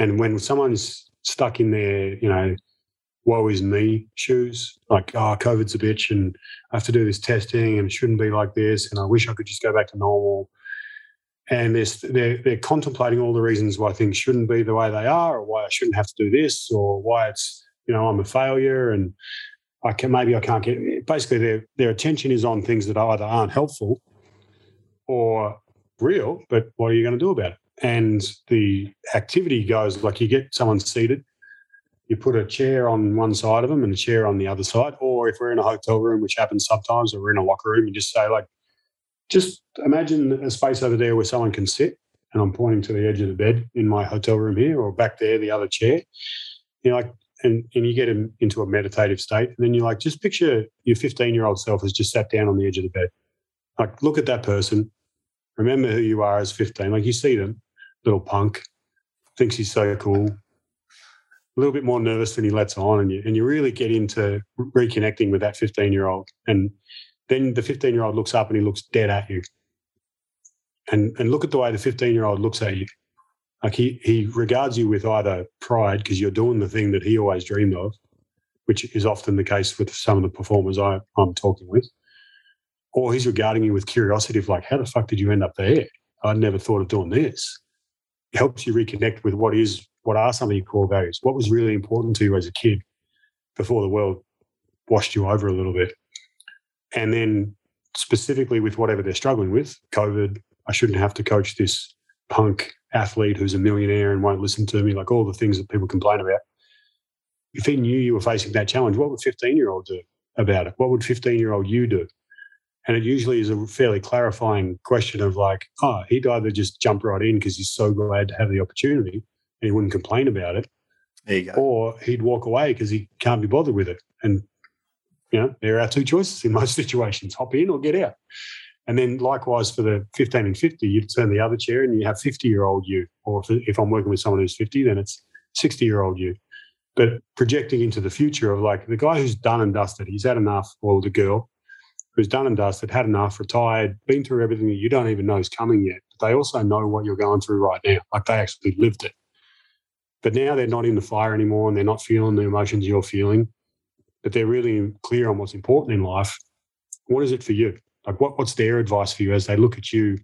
And when someone's stuck in their, you know, woe is me shoes, like, oh, COVID's a bitch and I have to do this testing and it shouldn't be like this. And I wish I could just go back to normal. And they're, they're, they're contemplating all the reasons why things shouldn't be the way they are or why I shouldn't have to do this or why it's, you know, I'm a failure and I can, maybe I can't get, basically their, their attention is on things that either aren't helpful or real, but what are you going to do about it? And the activity goes like you get someone seated, you put a chair on one side of them and a chair on the other side. Or if we're in a hotel room, which happens sometimes, or we're in a locker room, you just say, like, just imagine a space over there where someone can sit. And I'm pointing to the edge of the bed in my hotel room here, or back there, the other chair. You know, like, and, and you get them into a meditative state. And then you're like, just picture your 15 year old self has just sat down on the edge of the bed. Like, look at that person. Remember who you are as 15. Like, you see them, little punk, thinks he's so cool, a little bit more nervous than he lets on, and you and you really get into reconnecting with that 15 year old. And then the 15 year old looks up and he looks dead at you. And and look at the way the 15 year old looks at you. Like he he regards you with either pride because you're doing the thing that he always dreamed of, which is often the case with some of the performers I, I'm talking with, or he's regarding you with curiosity of like, how the fuck did you end up there? I'd never thought of doing this. It helps you reconnect with what is what are some of your core values? What was really important to you as a kid before the world washed you over a little bit? And then specifically with whatever they're struggling with, COVID, I shouldn't have to coach this punk athlete who's a millionaire and won't listen to me, like all the things that people complain about. If he knew you were facing that challenge, what would 15 year old do about it? What would 15 year old you do? And it usually is a fairly clarifying question of like, oh, he'd either just jump right in because he's so glad to have the opportunity, and he wouldn't complain about it. There you go. Or he'd walk away because he can't be bothered with it. And, you know, there are two choices in most situations hop in or get out. And then likewise for the 15 and 50, you turn the other chair and you have 50 year old you. Or if, if I'm working with someone who's 50, then it's 60 year old you. But projecting into the future of like the guy who's done and dusted, he's had enough, or the girl who's done and dusted, had enough, retired, been through everything that you don't even know is coming yet. But they also know what you're going through right now. Like they actually lived it. But now they're not in the fire anymore and they're not feeling the emotions you're feeling, but they're really clear on what's important in life. What is it for you? Like, what, what's their advice for you as they look at you,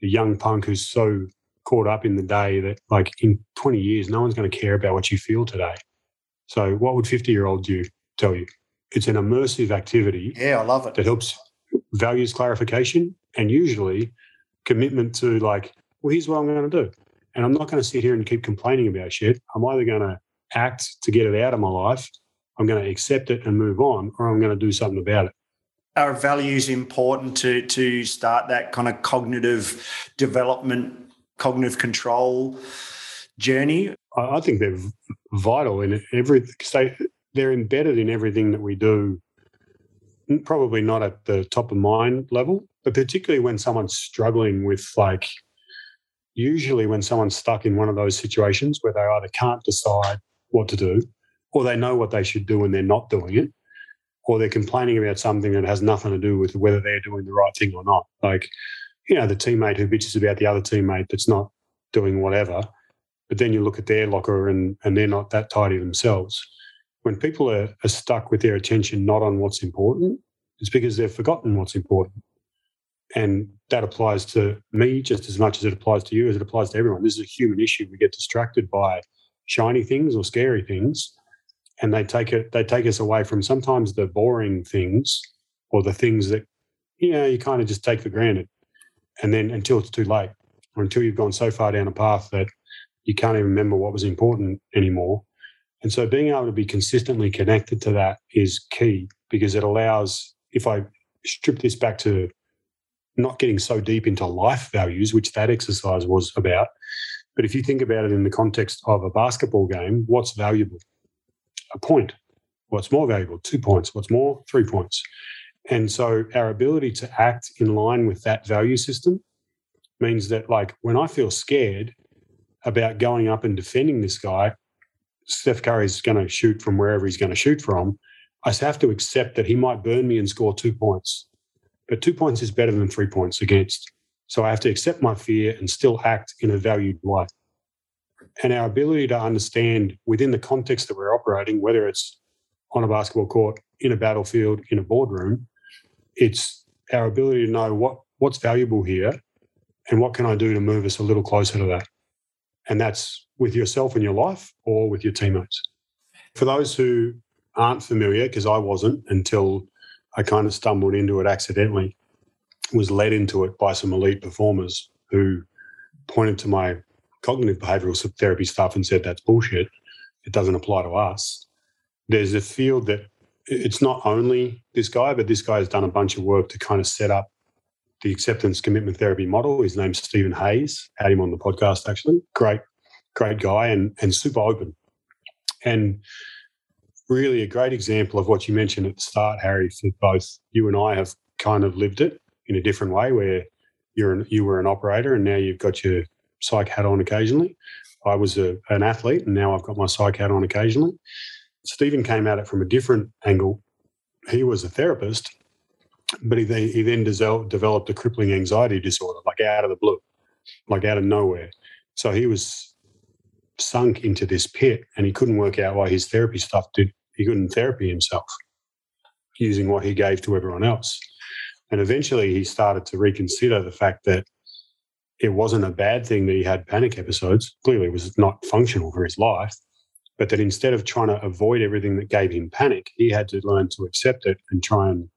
the young punk who's so caught up in the day that, like, in 20 years, no one's going to care about what you feel today. So, what would 50 year old you tell you? It's an immersive activity. Yeah, I love it. That helps values clarification and usually commitment to, like, well, here's what I'm going to do. And I'm not going to sit here and keep complaining about shit. I'm either going to act to get it out of my life, I'm going to accept it and move on, or I'm going to do something about it. Are values important to to start that kind of cognitive development, cognitive control journey? I, think they're vital in every. They, they're embedded in everything that we do. Probably not at the top of mind level, but particularly when someone's struggling with like usually when someone's stuck in one of those situations where they either can't decide what to do or they know what they should do and they're not doing it or they're complaining about something that has nothing to do with whether they're doing the right thing or not like you know the teammate who bitches about the other teammate that's not doing whatever but then you look at their locker and and they're not that tidy themselves when people are, are stuck with their attention not on what's important it's because they've forgotten what's important and that applies to me just as much as it applies to you as it applies to everyone. This is a human issue. We get distracted by shiny things or scary things, and they take it. They take us away from sometimes the boring things or the things that you know you kind of just take for granted, and then until it's too late or until you've gone so far down a path that you can't even remember what was important anymore. And so being able to be consistently connected to that is key because it allows. If I strip this back to not getting so deep into life values, which that exercise was about. But if you think about it in the context of a basketball game, what's valuable? A point. What's more valuable? Two points. What's more? Three points. And so our ability to act in line with that value system means that, like, when I feel scared about going up and defending this guy, Steph Curry's going to shoot from wherever he's going to shoot from. I have to accept that he might burn me and score two points but two points is better than three points against. So I have to accept my fear and still act in a valued way. And our ability to understand within the context that we're operating, whether it's on a basketball court, in a battlefield, in a boardroom, it's our ability to know what, what's valuable here and what can I do to move us a little closer to that. And that's with yourself in your life or with your teammates. For those who aren't familiar, because I wasn't until I kind of stumbled into it accidentally, was led into it by some elite performers who pointed to my cognitive behavioral therapy stuff and said that's bullshit. It doesn't apply to us. There's a field that it's not only this guy, but this guy has done a bunch of work to kind of set up the acceptance commitment therapy model. His name's Steven Hayes. Had him on the podcast actually. Great, great guy and and super open. And really a great example of what you mentioned at the start, Harry, for both you and I have kind of lived it in a different way where you're an, you were an operator and now you've got your psych hat on occasionally. I was a, an athlete and now I've got my psych hat on occasionally. Steven came at it from a different angle. He was a therapist, but he, he then developed a crippling anxiety disorder, like out of the blue, like out of nowhere. So he was sunk into this pit and he couldn't work out why his therapy stuff did. He couldn't therapy himself using what he gave to everyone else. And eventually he started to reconsider the fact that it wasn't a bad thing that he had panic episodes. Clearly, it was not functional for his life. But that instead of trying to avoid everything that gave him panic, he had to learn to accept it and try and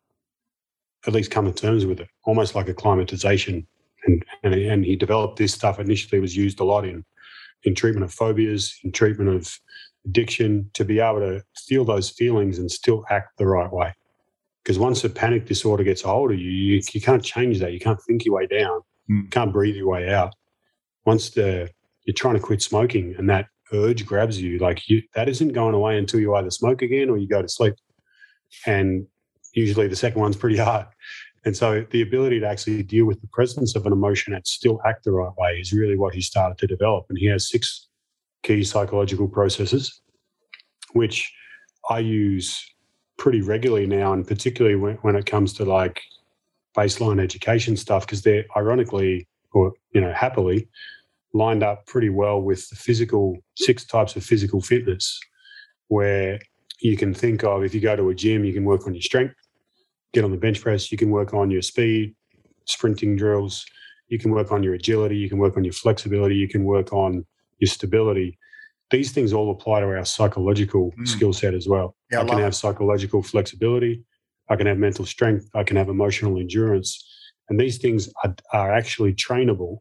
at least come to terms with it, almost like acclimatization. And, and, and he developed this stuff initially was used a lot in, in treatment of phobias, in treatment of addiction, to be able to feel those feelings and still act the right way. Because once a panic disorder gets a hold of you, you, you can't change that. You can't think your way down. Mm. Can't breathe your way out. Once the you're trying to quit smoking and that urge grabs you, like you, that isn't going away until you either smoke again or you go to sleep. And usually the second one's pretty hard. And so the ability to actually deal with the presence of an emotion and still act the right way is really what he started to develop. And he has six key psychological processes, which I use pretty regularly now, and particularly when, when it comes to like baseline education stuff, because they're ironically or you know happily lined up pretty well with the physical six types of physical fitness, where you can think of if you go to a gym, you can work on your strength, get on the bench press, you can work on your speed, sprinting drills, you can work on your agility, you can work on your flexibility, you can work on your stability these things all apply to our psychological mm. skill set as well. Yeah, I, I can have psychological flexibility. I can have mental strength. I can have emotional endurance. And these things are, are actually trainable,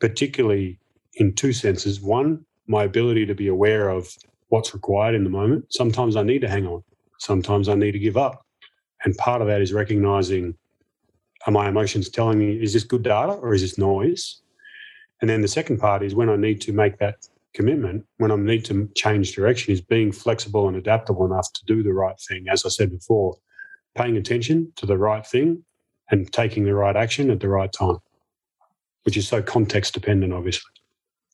particularly in two senses. One, my ability to be aware of what's required in the moment. Sometimes I need to hang on. Sometimes I need to give up. And part of that is recognizing are my emotions telling me, is this good data or is this noise? And then the second part is when I need to make that commitment when I need to change direction is being flexible and adaptable enough to do the right thing. As I said before, paying attention to the right thing and taking the right action at the right time, which is so context dependent, obviously.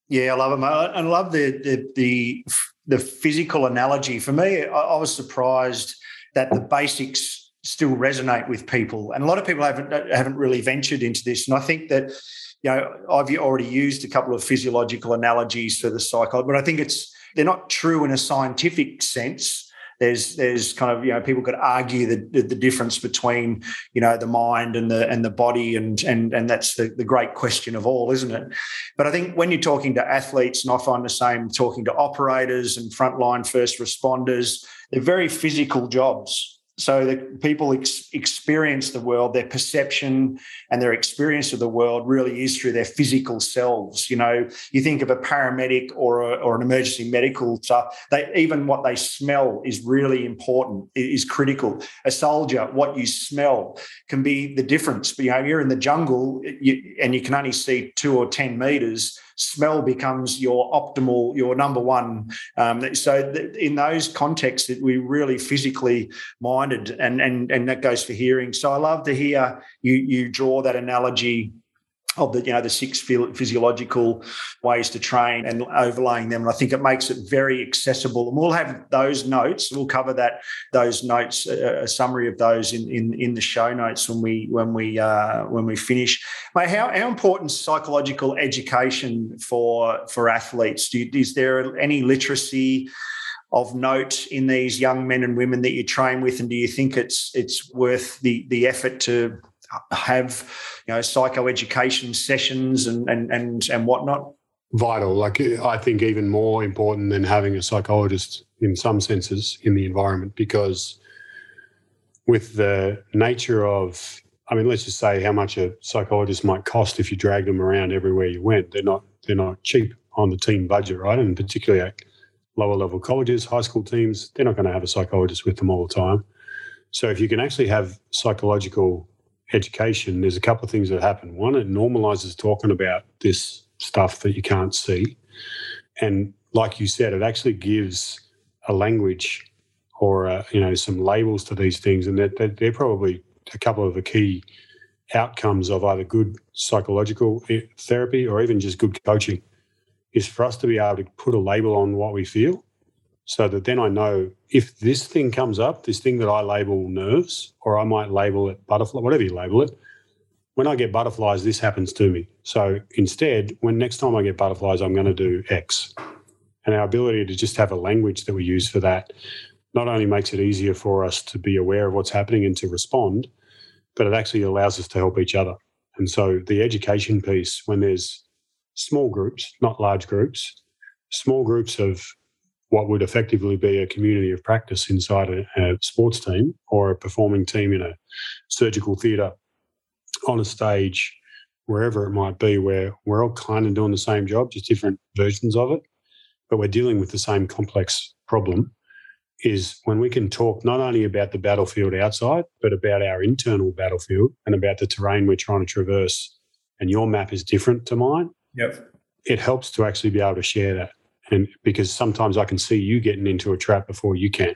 Yeah, I love it. I love the, the the the, physical analogy. For me, I, I was surprised that the basics still resonate with people, and a lot of people haven't haven't really ventured into this. And I think that you know, I've already used a couple of physiological analogies for the cycle, but I think it's they're not true in a scientific sense. There's there's kind of you know people could argue the, the, difference between you know the mind and the and the body and and and that's the, the great question of all, isn't it? But I think when you're talking to athletes, and I find the same talking to operators and frontline first responders, they're very physical jobs so that people ex- experience the world their perception and their experience of the world really is through their physical selves you know. You think of a paramedic or, a, or an emergency medical stuff they even what they smell is really important is critical. A soldier what you smell can be the difference. You know you're in the jungle you, and you can only see two or ten meters smell becomes your optimal, your number one. Um, so th- in those contexts, that we really physically minded, and and and that goes for hearing. So I love to hear you you draw that analogy of the you know the six physiological ways to train and overlaying them. And i think it makes it very accessible. And we'll have those notes. We'll cover that those notes a, summary of those in, in in the show notes when we when we uh, when we finish. How, how important psychological education for for athletes? You, is there any literacy of note in these young men and women that you train with? And do you think it's it's worth the the effort to have you know psychoeducation sessions and and and and whatnot? Vital. Like I think even more important than having a psychologist in some senses in the environment because with the nature of I mean, let's just say how much a psychologist might cost if you drag them around everywhere you went. They're not they're not cheap on the team budget, right? And particularly at lower level colleges, high school teams, they're not going to have a psychologist with them all the time. So if you can actually have psychological education, there's a couple of things that happen. One, it normalizes talking about this stuff that you can't see. And like you said, it actually gives a language or a, you know some labels to these things, and that they're, they're probably a couple of the key outcomes of either good psychological eh, therapy or even just good coaching is for us to be able to put a label on what we feel so that then I know if this thing comes up, this thing that I label nerves, or I might label it butterfly, whatever you label it, when I get butterflies, this happens to me. So instead, when next time I get butterflies, I'm going to do X. And our ability to just have a language that we use for that not only makes it easier for us to be aware of what's happening and to respond, but it actually allows us to help each other. And so the education piece, when there's small groups, not large groups, small groups of what would effectively be a community of practice inside a, a sports team or a performing team in a surgical theatre on a stage, wherever it might be, where we're all kind of doing the same job, just different versions of it, but we're dealing with the same complex problem. Is when we can talk not only about the battlefield outside, but about our internal battlefield and about the terrain we're trying to traverse. And your map is different to mine. Yep. It helps to actually be able to share that and because sometimes I can see you getting into a trap before you can,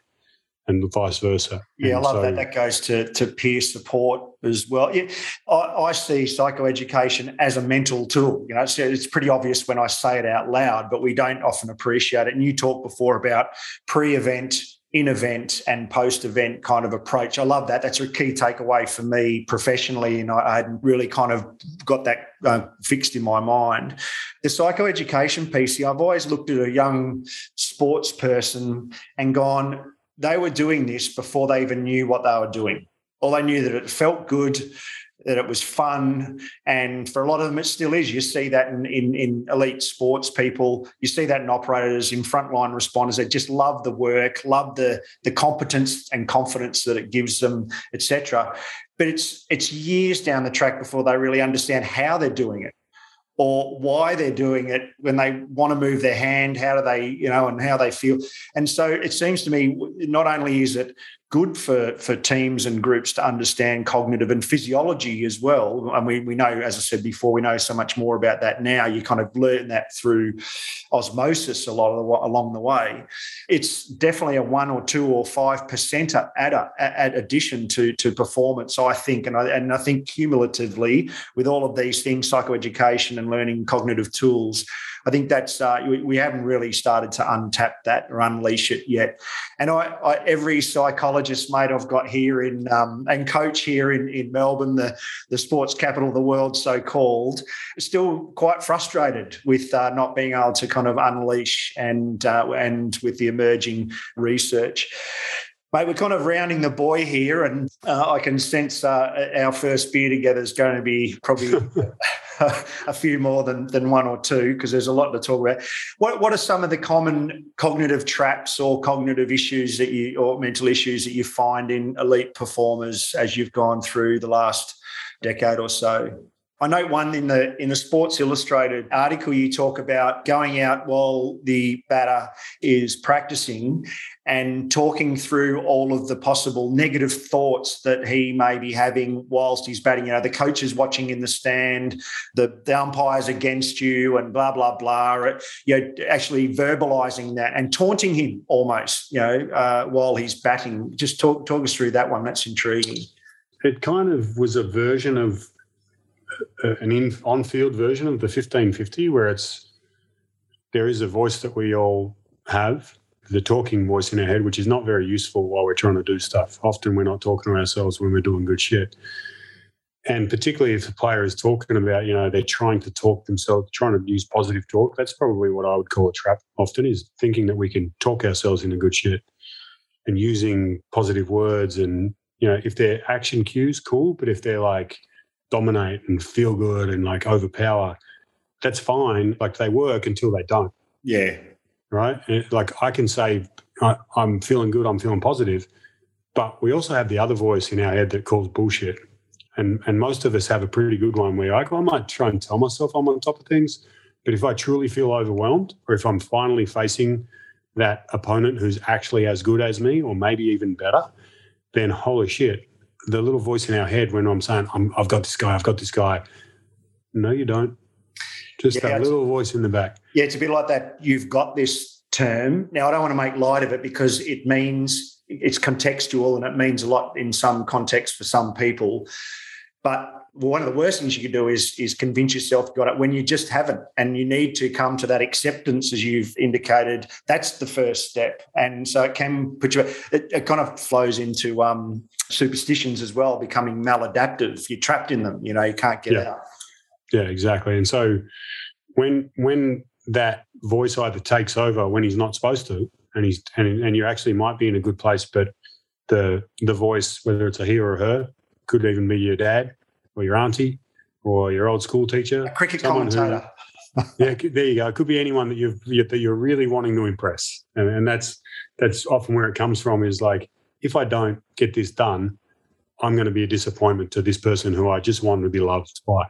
and vice versa. Yeah, and I love so, that. That goes to to peer support as well. Yeah, I, I, see psychoeducation as a mental tool. You know, it's, it's pretty obvious when I say it out loud, but we don't often appreciate it. And you talked before about pre-event in event and post event kind of approach. I love that. That's a key takeaway for me professionally. And I, hadn't really kind of got that uh, fixed in my mind. The psychoeducation piece, I've always looked at a young sports person and gone, they were doing this before they even knew what they were doing. All they knew that it felt good that it was fun. And for a lot of them, it still is. You see that in, in, in, elite sports people, you see that in operators, in frontline responders that just love the work, love the, the competence and confidence that it gives them, etc. But it's it's years down the track before they really understand how they're doing it or why they're doing it when they want to move their hand how do they you know and how they feel and so it seems to me not only is it good for for teams and groups to understand cognitive and physiology as well. And we, we know, as I said before, we know so much more about that now. You kind of learn that through osmosis a lot of the, along the way. It's definitely a one or two or five percent add, add addition to to performance, I think. And I, and I think cumulatively with all of these things, psychoeducation and learning cognitive tools, I think that's uh, we, we, haven't really started to untap that or unleash it yet. And I, I every psychologist mate I've got here in um, and coach here in, in Melbourne, the the sports capital of the world, so called, still quite frustrated with uh, not being able to kind of unleash and uh, and with the emerging research. Mate, we're kind of rounding the buoy here, and uh, I can sense uh, our first beer together is going to be probably a few more than, than one or two because there's a lot to talk about. What, what are some of the common cognitive traps or cognitive issues that you, or mental issues that you find in elite performers as you've gone through the last decade or so? I note one in the in the Sports Illustrated article you talk about going out while the batter is practicing and talking through all of the possible negative thoughts that he may be having whilst he's batting. You know, the coach is watching in the stand, the, the umpire's against you, and blah blah blah. You know, actually verbalizing that and taunting him almost. You know, uh, while he's batting. Just talk talk us through that one. That's intriguing. It kind of was a version of an in, on-field version of the 1550 where it's there is a voice that we all have the talking voice in our head which is not very useful while we're trying to do stuff. Often we're not talking to ourselves when we're doing good shit. And particularly if the player is talking about you know they're trying to talk themselves trying to use positive talk that's probably what i would call a trap often is thinking that we can talk ourselves into good shit and using positive words and you know if they're action cues cool but if they're like dominate and feel good and like overpower, that's fine. Like they work until they don't. Yeah. Right. And like I can say, I, I'm feeling good, I'm feeling positive, but we also have the other voice in our head that calls bullshit. And, and most of us have a pretty good one where like, I might try and tell myself I'm on top of things, but if I truly feel overwhelmed or if I'm finally facing that opponent who's actually as good as me or maybe even better, then holy shit, the little voice in our head when I'm saying, i have got this guy, I've got this guy. No, you don't. Just yeah, that little voice in the back. Yeah, it's a bit like that. You've got this term. Now, I don't want to make light of it because it means it's contextual and it means a lot in some context for some people. But one of the worst things you could do is is convince yourself you got it when you just haven't, and you need to come to that acceptance, as you've indicated. That's the first step, and so it can put you. It, it kind of flows into um, superstitions as well, becoming maladaptive. You're trapped in them. You know, you can't get yeah. out. Yeah, exactly. And so when when that voice either takes over when he's not supposed to, and he's and, and you actually might be in a good place, but the the voice, whether it's a he or a her, could even be your dad or your auntie or your old school teacher, a cricket commentator. Who, yeah, there you go. It could be anyone that you've that you're really wanting to impress, and, and that's that's often where it comes from. Is like if I don't get this done, I'm going to be a disappointment to this person who I just want to be loved by.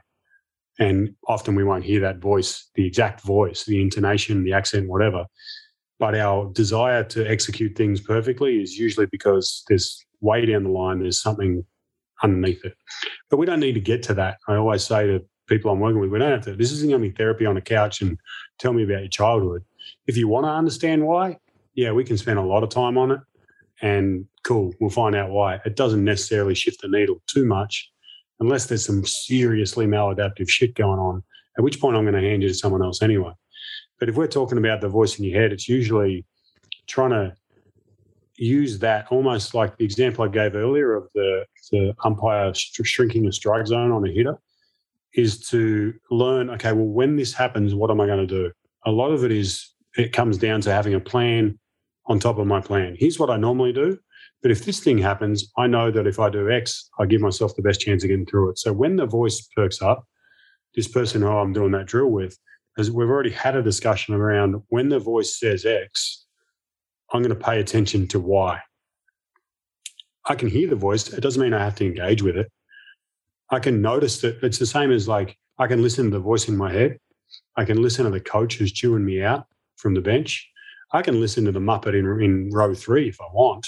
And often we won't hear that voice, the exact voice, the intonation, the accent, whatever. But our desire to execute things perfectly is usually because there's way down the line, there's something underneath it. But we don't need to get to that. I always say to people I'm working with, we don't have to, this isn't going to be therapy on a couch and tell me about your childhood. If you want to understand why, yeah, we can spend a lot of time on it and cool, we'll find out why. It doesn't necessarily shift the needle too much unless there's some seriously maladaptive shit going on, at which point I'm going to hand you to someone else anyway. But if we're talking about the voice in your head, it's usually trying to use that almost like the example I gave earlier of the, the umpire shrinking a strike zone on a hitter is to learn, okay, well, when this happens, what am I going to do? A lot of it is, it comes down to having a plan on top of my plan. Here's what I normally do. But if this thing happens, I know that if I do X, I give myself the best chance of getting through it. So when the voice perks up, this person who I'm doing that drill with, as we've already had a discussion around when the voice says X, I'm going to pay attention to why. I can hear the voice. It doesn't mean I have to engage with it. I can notice that it's the same as like I can listen to the voice in my head. I can listen to the coach who's chewing me out from the bench. I can listen to the Muppet in, in row three if I want.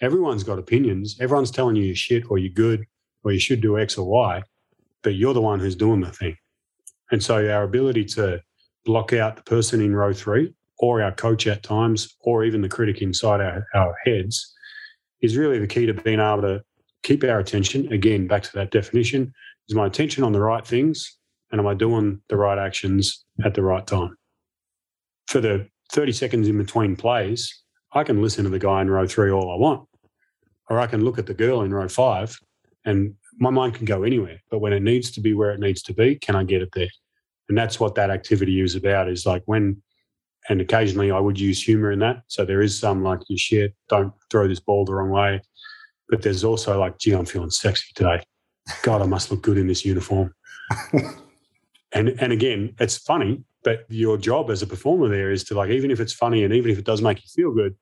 Everyone's got opinions. Everyone's telling you you're shit or you're good or you should do X or Y, but you're the one who's doing the thing. And so our ability to block out the person in row three or our coach at times or even the critic inside our, our heads is really the key to being able to keep our attention. Again, back to that definition is my attention on the right things and am I doing the right actions at the right time? For the 30 seconds in between plays, I can listen to the guy in row three all I want. Or I can look at the girl in row five and my mind can go anywhere. But when it needs to be where it needs to be, can I get it there? And that's what that activity is about is like when, and occasionally I would use humor in that. So there is some like, you shit, don't throw this ball the wrong way. But there's also like, gee, I'm feeling sexy today. God, I must look good in this uniform. and and again, it's funny but your job as a performer there is to like, even if it's funny and even if it does make you feel good,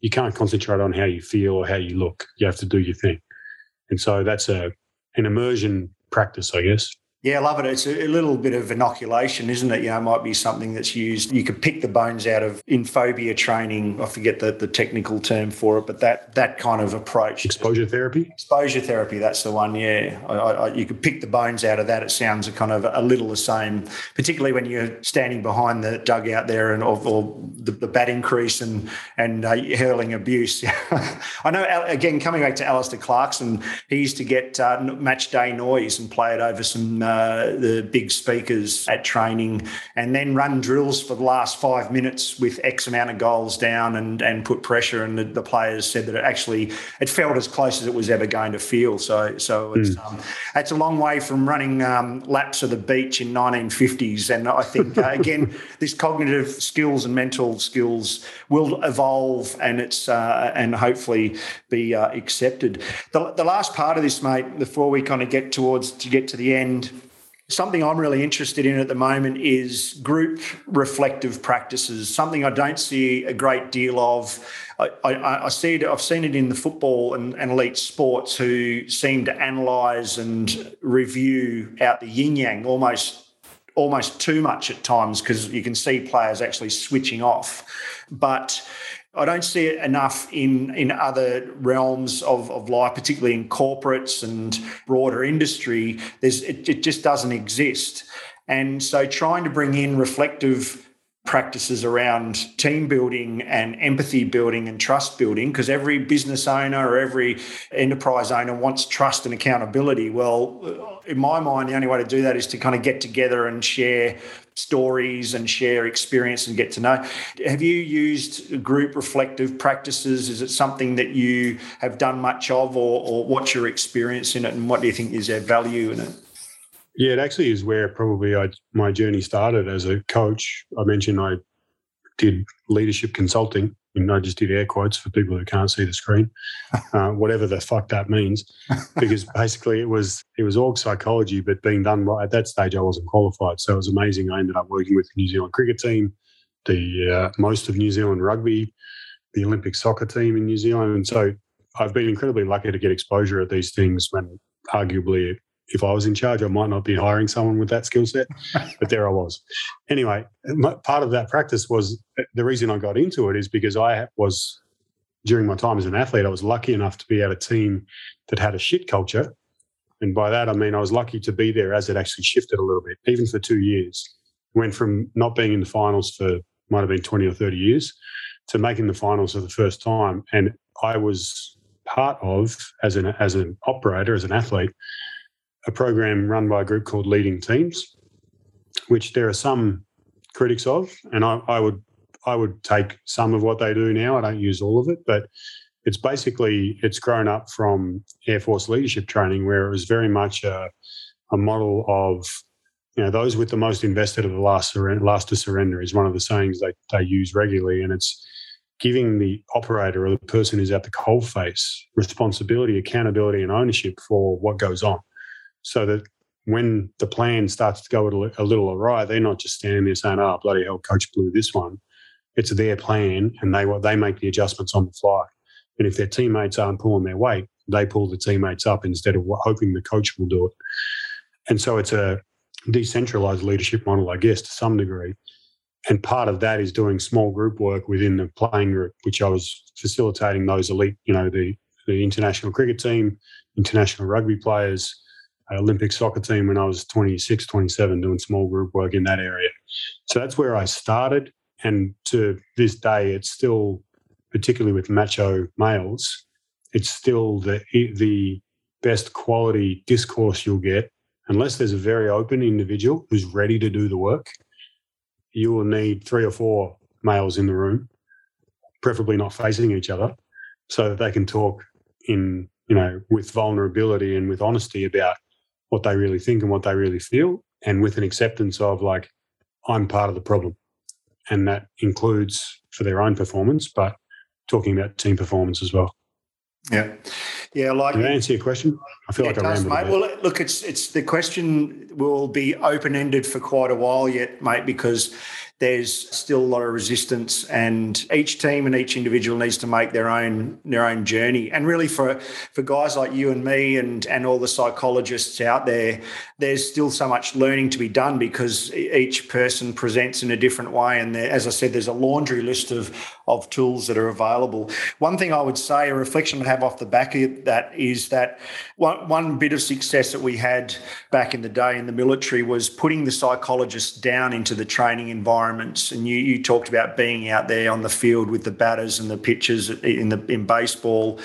you can't concentrate on how you feel or how you look. You have to do your thing. And so that's a an immersion practice, I guess. Yeah, I love it. It's a, little bit of inoculation, isn't it? You know, it might be something that's used. You could pick the bones out of in phobia training. I forget the, the technical term for it, but that that kind of approach. Exposure therapy. Exposure therapy. That's the one. Yeah, I, I, you could pick the bones out of that. It sounds a kind of a little the same, particularly when you're standing behind the dugout there and or, or the, the batting crease and and uh, hurling abuse. I know. Again, coming back to Alastair Clarkson, he used to get uh, match day noise and play it over some. Uh, uh, the big speakers at training, and then run drills for the last five minutes with X amount of goals down and and put pressure. And the, the players said that it actually it felt as close as it was ever going to feel. So so it's mm. um, it's a long way from running um, laps of the beach in 1950s. And I think uh, again, this cognitive skills and mental skills will evolve, and it's uh, and hopefully be uh, accepted. The, the last part of this, mate, before we kind of get towards to get to the end something I'm really interested in at the moment is group reflective practices. Something I don't see a great deal of. I, I, I see it. I've seen it in the football and, and elite sports who seem to analyse and review out the yin yang almost almost too much at times because you can see players actually switching off. But I don't see it enough in, in other realms of, of life, particularly in corporates and broader industry. There's, it, it just doesn't exist. And so trying to bring in reflective practices around team building and empathy building and trust building because every business owner or every enterprise owner wants trust and accountability. Well, in my mind, the only way to do that is to kind of get together and share stories and share experience and get to know. Have you used group reflective practices? Is it something that you have done much of, or, or what's your experience in it, and what do you think is their value in it? Yeah, it actually is where probably I, my journey started as a coach. I mentioned I did leadership consulting and I just did air quotes for people who can't see the screen, uh, whatever the fuck that means, because basically it was it was org psychology, but being done right at that stage, I wasn't qualified, so it was amazing. I ended up working with the New Zealand cricket team, the uh, most of New Zealand rugby, the Olympic soccer team in New Zealand, and so I've been incredibly lucky to get exposure at these things when arguably if I was in charge, I might not be hiring someone with that skill set, but there I was. Anyway, part of that practice was eh, the reason I got into it is because I was, during my time as an athlete, I was lucky enough to be at a team that had a shit culture. And by that, I mean, I was lucky to be there as it actually shifted a little bit, even for two years. Went from not being in the finals for might have been 20 or 30 years to making the finals for the first time. And I was part of, as an, as an operator, as an athlete, a program run by a group called Leading Teams, which there are some critics of, and I, I, would I would take some of what they do now. I don't use all of it, but it's basically it's grown up from Air Force leadership training, where it was very much a, a model of you know those with the most invested are the last last to surrender is one of the sayings they they use regularly, and it's giving the operator or the person who's at the coalface responsibility, accountability, and ownership for what goes on so that when the plan starts to go a little awry, they're not just standing there saying, "Oh, bloody hell, coach blew this one." It's their plan, and they they make the adjustments on the fly. And if their teammates aren't pulling their weight, they pull the teammates up instead of hoping the coach will do it. And so it's a decentralized leadership model, I guess, to some degree. And part of that is doing small group work within the playing group, which I was facilitating those elite, you know, the the international cricket team, international rugby players, Olympic soccer team when I was 26, 27, doing small group work in that area. So that's where I started. And to this day, it's still, particularly with macho males, it's still the, the best quality discourse you'll get. Unless there's a very open individual who's ready to do the work, you will need three or four males in the room, preferably not facing each other, so that they can talk in, you know, with vulnerability and with honesty about what they really think and what they really feel, and with an acceptance of like, I'm part of the problem. And that includes for their own performance, but talking about team performance as well. Yeah. Yeah, like Did I answer your question? I feel like I does, mate. Well, look, it's it's the question will be open ended for quite a while yet, mate, because there's still a lot of resistance and each team and each individual needs to make their own their own journey and really for for guys like you and me and and all the psychologists out there there's still so much learning to be done because each person presents in a different way and there, as i said there's a laundry list of of tools that are available one thing i would say a reflection i have off the back of that is that one, one bit of success that we had back in the day in the military was putting the psychologists down into the training environments. And you, you talked about being out there on the field with the batters and the pitchers in the in baseball.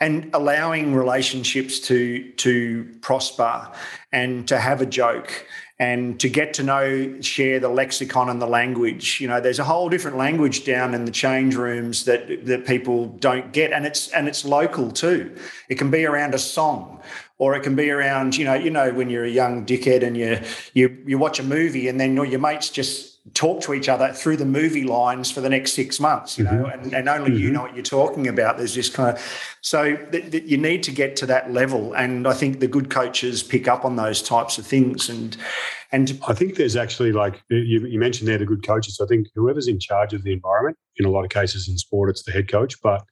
and allowing relationships to to prosper and to have a joke and to get to know, share the lexicon and the language. You know, there's a whole different language down in the change rooms that that people don't get, and it's and it's local too. It can be around a song, or it can be around you know you know when you're a young dickhead and you you you watch a movie and then your mates just talk to each other through the movie lines for the next six months, you know, mm-hmm. and, and, only mm-hmm. you know what you're talking about. There's this kind of so th- th- you need to get to that level, and I think the good coaches pick up on those types of things. And and I think there's actually like you, you mentioned there the good coaches. I think whoever's in charge of the environment, in a lot of cases in sport, it's the head coach, but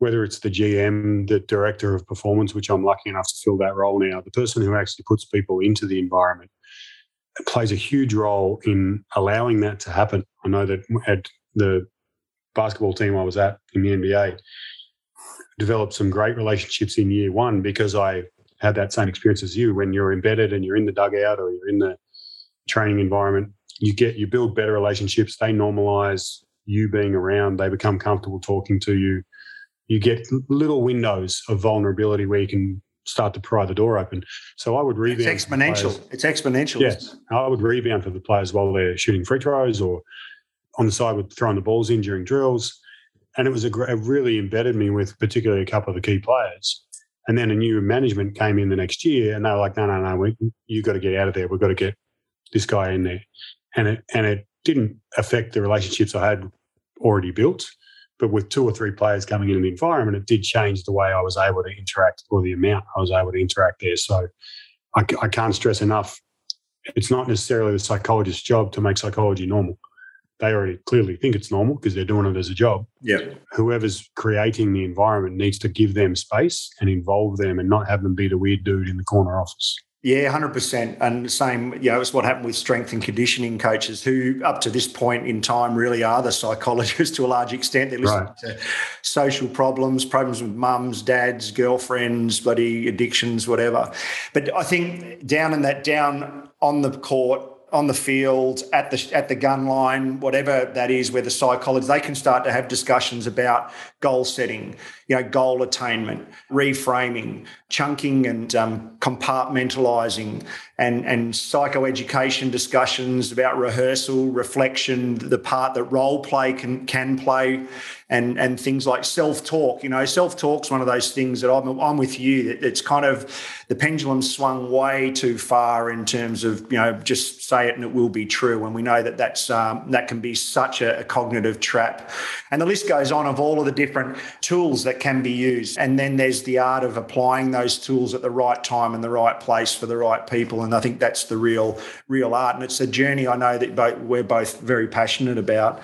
whether it's the GM, the director of performance, which I'm lucky enough to fill that role now, the person who actually puts people into the environment plays a huge role in allowing that to happen. I know that at the basketball team I was at in the NBA, developed some great relationships in year one because I had that same experience as you. When you're embedded and you're in the dugout or you're in the training environment, you get you build better relationships. They normalize you being around. They become comfortable talking to you. You get little windows of vulnerability where you can start to pry the door open. So I would rebound. It's exponential. It's exponential. Yes, I would rebound for the players while they're shooting free throws or on the side with throwing the balls in during drills. And it was a, it really embedded me with particularly a couple of the key players. And then a new management came in the next year, and they were like, "No, no, no, we, you got to get out of there. We've got to get this guy in there." And it and it didn't affect the relationships I had already built but with two or three players coming into the environment, it did change the way I was able to interact or the amount I was able to interact there. So I, I can't stress enough. It's not necessarily the psychologist's job to make psychology normal. They already clearly think it's normal because they're doing it as a job. Yeah. Whoever's creating the environment needs to give them space and involve them and not have them be the weird dude in the corner office. Yeah, hundred percent, and the same. You know, it's what happened with strength and conditioning coaches, who up to this point in time really are the psychologists to a large extent. They're listening right. to social problems, problems with mums, dads, girlfriends, bloody addictions, whatever. But I think down in that down on the court on the field, at the at the gun line, whatever that is, where the psychologists they can start to have discussions about goal setting, you know, goal attainment, reframing, chunking, and um, compartmentalizing, and and psychoeducation discussions about rehearsal, reflection, the part that role play can can play, and and things like self talk. You know, self talk's one of those things that I'm I'm with you. that It's kind of the pendulum swung way too far in terms of you know just say it and it will be true, and we know that that's um, that can be such a, a cognitive trap, and the list goes on of all of the different tools that can be used, and then there's the art of applying those tools at the right time and the right place for the right people, and I think that's the real real art. And it's a journey I know that both, we're both very passionate about.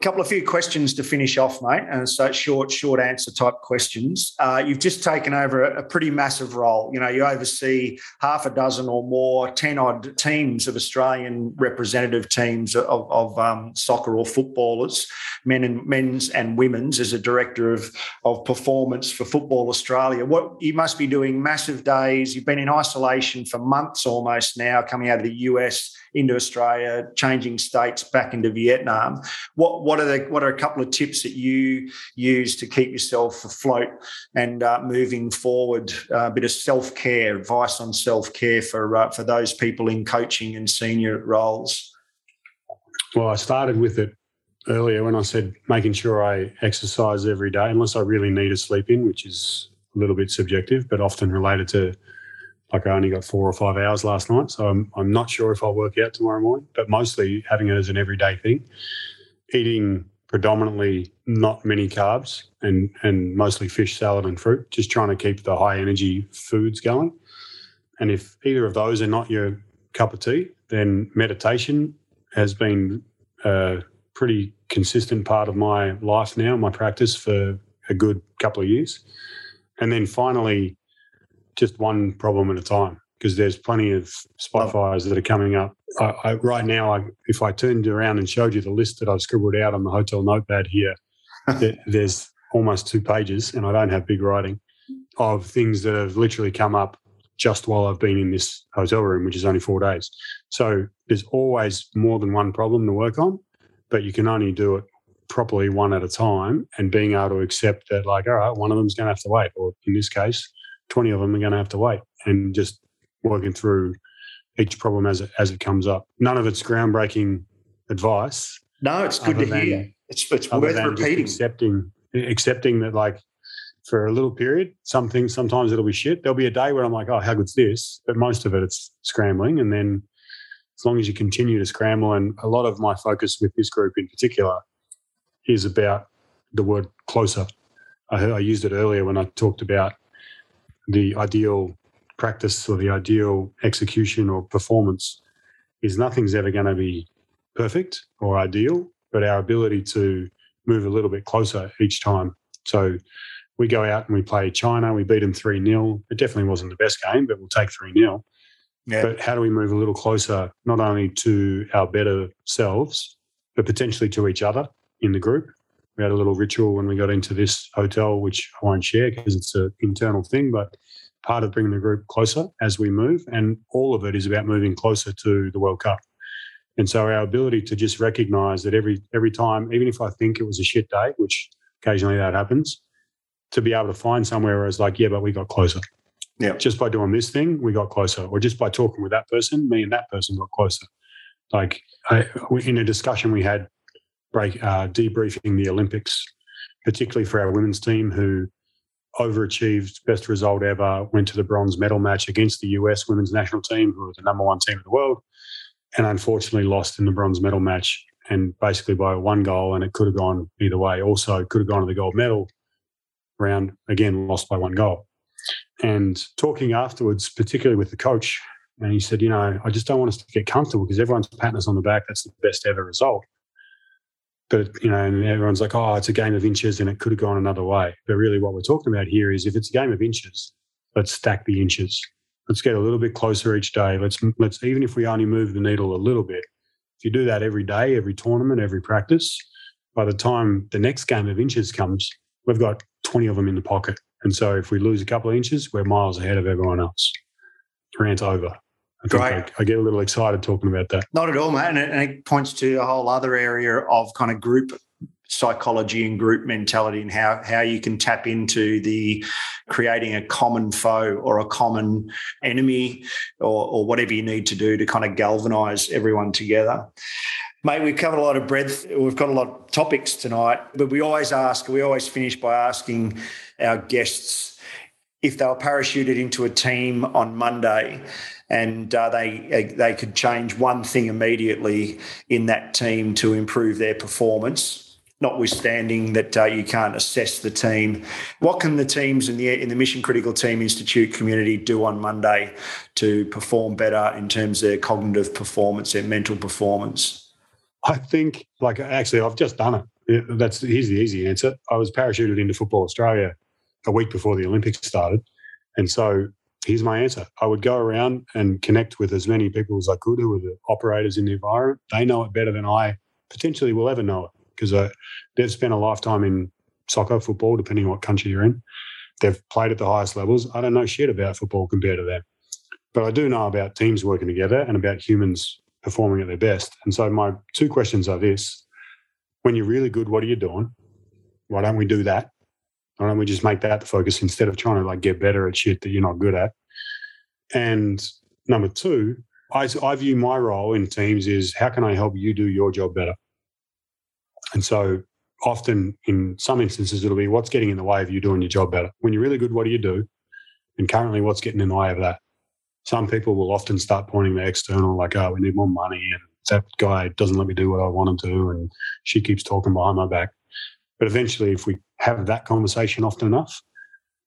A couple of few questions to finish off, mate. And so short, short answer type questions. Uh, you've just taken over a, a, pretty massive role. You know, you oversee half a dozen or more, ten odd teams of Australian representative teams of, of um, soccer or footballers, men and men's and women's. As a director of of performance for Football Australia, what you must be doing massive days. You've been in isolation for months almost now, coming out of the US into Australia, changing states back into Vietnam. What what are the what are a couple of tips that you use to keep yourself afloat and uh, moving forward? Uh, a bit of self care, advice on self care for uh, for those people in coaching and senior roles. Well, I started with it earlier when I said making sure I exercise every day, unless I really need to sleep in, which is a little bit subjective, but often related to like I only got four or five hours last night, so I'm, I'm not sure if I'll work out tomorrow morning, but mostly having it as an everyday thing. Eating predominantly not many carbs and, and mostly fish, salad, and fruit, just trying to keep the high energy foods going. And if either of those are not your cup of tea, then meditation has been a pretty consistent part of my life now, my practice for a good couple of years. And then finally, just one problem at a time because there's plenty of spot fires that are coming up. I, I, right now, I, if I turned around and showed you the list that I've scribbled out on the hotel notepad here, there's almost two pages, and I don't have big writing of things that have literally come up just while I've been in this hotel room, which is only four days. So there's always more than one problem to work on, but you can only do it properly one at a time and being able to accept that, like, all right, one of them's going to have to wait, or in this case, 20 of them are going to have to wait, and just working through each problem as it, as it comes up. None of it's groundbreaking advice. No, it's good to than, hear. It's, it's worth repeating. Accepting, accepting that, like, for a little period, some things, sometimes it'll be shit. There'll be a day where I'm like, oh, how good's this? But most of it, it's scrambling. And then as long as you continue to scramble, and a lot of my focus with this group in particular is about the word closer. I, I used it earlier when I talked about the ideal practice or the ideal execution or performance is nothing's ever going to be perfect or ideal, but our ability to move a little bit closer each time. So we go out and we play China, we beat them 3 0. It definitely wasn't the best game, but we'll take 3 0. Yeah. But how do we move a little closer, not only to our better selves, but potentially to each other in the group? We had a little ritual when we got into this hotel, which I won't share because it's an internal thing, but part of bringing the group closer as we move. And all of it is about moving closer to the World Cup. And so our ability to just recognize that every every time, even if I think it was a shit day, which occasionally that happens, to be able to find somewhere where it's like, yeah, but we got closer. Yeah. Just by doing this thing, we got closer. Or just by talking with that person, me and that person got closer. Like I, in a discussion we had, break uh, debriefing the Olympics, particularly for our women's team who overachieved, best result ever, went to the bronze medal match against the US women's national team, who was the number one team in the world, and unfortunately lost in the bronze medal match and basically by one goal, and it could have gone either way. Also, could have gone to the gold medal round, again, lost by one goal. And talking afterwards, particularly with the coach, and he said, you know, I just don't want us to get comfortable because everyone's patting us on the back. That's the best ever result. But, you know, and everyone's like, oh, it's a game of inches and it could have gone another way. But really what we're talking about here is if it's a game of inches, let's stack the inches. Let's get a little bit closer each day. Let's let's even if we only move the needle a little bit. If you do that every day, every tournament, every practice, by the time the next game of inches comes, we've got 20 of them in the pocket. And so if we lose a couple of inches, we're miles ahead of everyone else. Rant over. I I, get a little excited talking about that. Not at all, mate. And it, and it points to a whole other area of kind of group psychology and group mentality and how how you can tap into the creating a common foe or a common enemy or, or whatever you need to do to kind of galvanize everyone together. Mate, we've covered a lot of breadth. We've got a lot of topics tonight, but we always ask, we always finish by asking our guests if they were parachuted into a team on Monday and uh, they they could change one thing immediately in that team to improve their performance, notwithstanding that uh, you can't assess the team. What can the teams in the in the Mission Critical Team Institute community do on Monday to perform better in terms of their cognitive performance, their mental performance? I think, like, actually, I've just done it. That's here's the easy answer. I was parachuted into Football Australia a week before the Olympics started, and so here's my answer. I would go around and connect with as many people as I could who are the operators in the environment. They know it better than I potentially will ever know it because uh, they've spent a lifetime in soccer, football, depending on what country you're in. They've played at the highest levels. I don't know shit about football compared to them, but I do know about teams working together and about humans performing at their best. And so my two questions are this. When you're really good, what are you doing? Why don't we do that? Why don't we just make that the focus instead of trying to like get better at shit that you're not good at? And number two, I, I view my role in teams is how can I help you do your job better? And so often in some instances, it'll be what's getting in the way of you doing your job better. When you're really good, what do you do? And currently, what's getting in the way of that? some people will often start pointing the external, like, oh, we need more money, and that guy doesn't let me do what I want him to, and she keeps talking behind my back. But eventually, if we have that conversation often enough,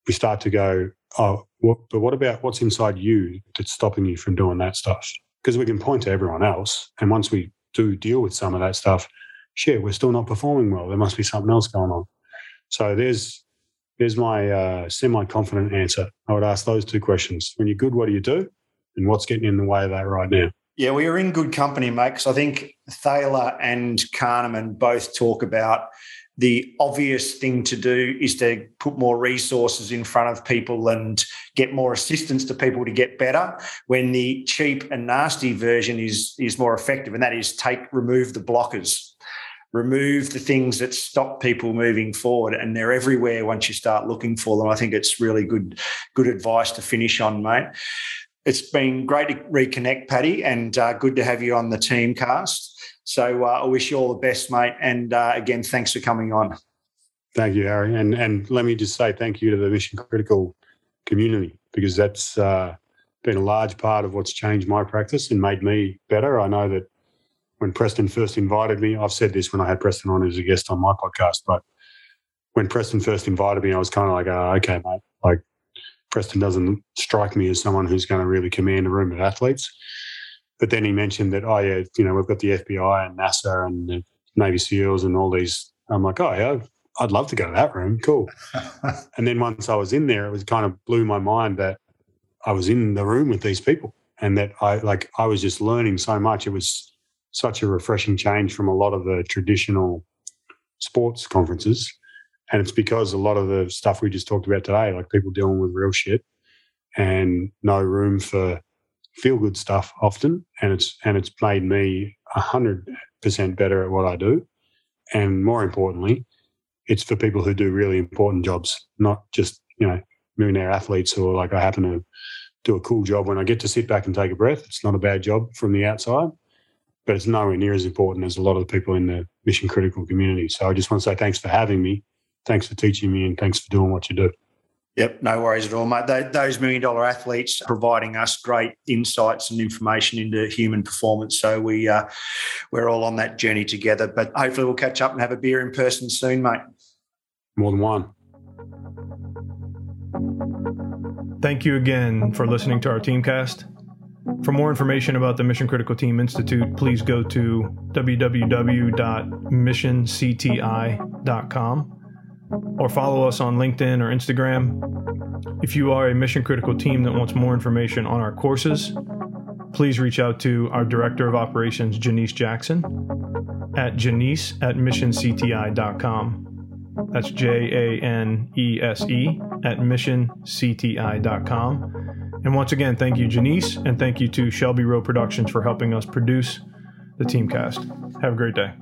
we start to go, oh, what, but what about what's inside you that's stopping you from doing that stuff? Because we can point to everyone else, and once we do deal with some of that stuff, shit, we're still not performing well. There must be something else going on. So there's there's my uh, semi confident answer. I would ask those two questions. When you're good, what do you do? And what's getting in the way of that right now? Yeah, we are in good company, mate, because I think Thaler and Kahneman both talk about the obvious thing to do is to put more resources in front of people and get more assistance to people to get better when the cheap and nasty version is is more effective and that is take remove the blockers. Remove the things that stop people moving forward and they're everywhere once you start looking for them. I think it's really good good advice to finish on mate it's been great to reconnect paddy and uh, good to have you on the teamcast. So uh, i wish you all the best mate and uh, again thanks for coming on. Thank you harry and and let me just say thank you to the mission critical community because that's uh, been a large part of what's changed my practice and made me better. I know that when Preston first invited me, I've said this when I had Preston on as a guest on my podcast, but when Preston first invited me, I was kind of like, oh, okay, mate, like Preston doesn't strike me as someone who's going to really command a room of athletes. But then he mentioned that, oh, yeah, you know, we've got the FBI and NASA and the Navy SEALs and all these. I'm like, oh, yeah, I'd love to go to that room. Cool. and then once I was in there, it was kind of blew my mind that I was in the room with these people and that I like I was just learning so much. It was such a refreshing change from a lot of the traditional sports conferences. And it's because a lot of the stuff we just talked about today, like people dealing with real shit and no room for feel good stuff often. And it's and it's made me a hundred percent better at what I do. And more importantly, it's for people who do really important jobs, not just, you know, millionaire athletes or like I happen to do a cool job when I get to sit back and take a breath. It's not a bad job from the outside but it's nowhere near as important as a lot of the people in the mission critical community. So I just want to say thanks for having me. Thanks for teaching me and thanks for doing what you do. Yep, no worries at all, mate. Those million dollar athletes providing us great insights and information into human performance. So we uh, we're all on that journey together. But hopefully we'll catch up and have a beer in person soon, mate. More than one. Thank you again for listening to our teamcast. For more information about the Mission Critical Team Institute, please go to www.missioncti.com or follow us on LinkedIn or Instagram. If you are a Mission Critical team that wants more information on our courses, please reach out to our Director of Operations, Janese Jackson, at janese at missioncti.com. That's J A N E S E at missioncti.com. And once again, thank you, Janese, and thank you to Shelby Rowe Productions for helping us produce the Teamcast. Have a great day.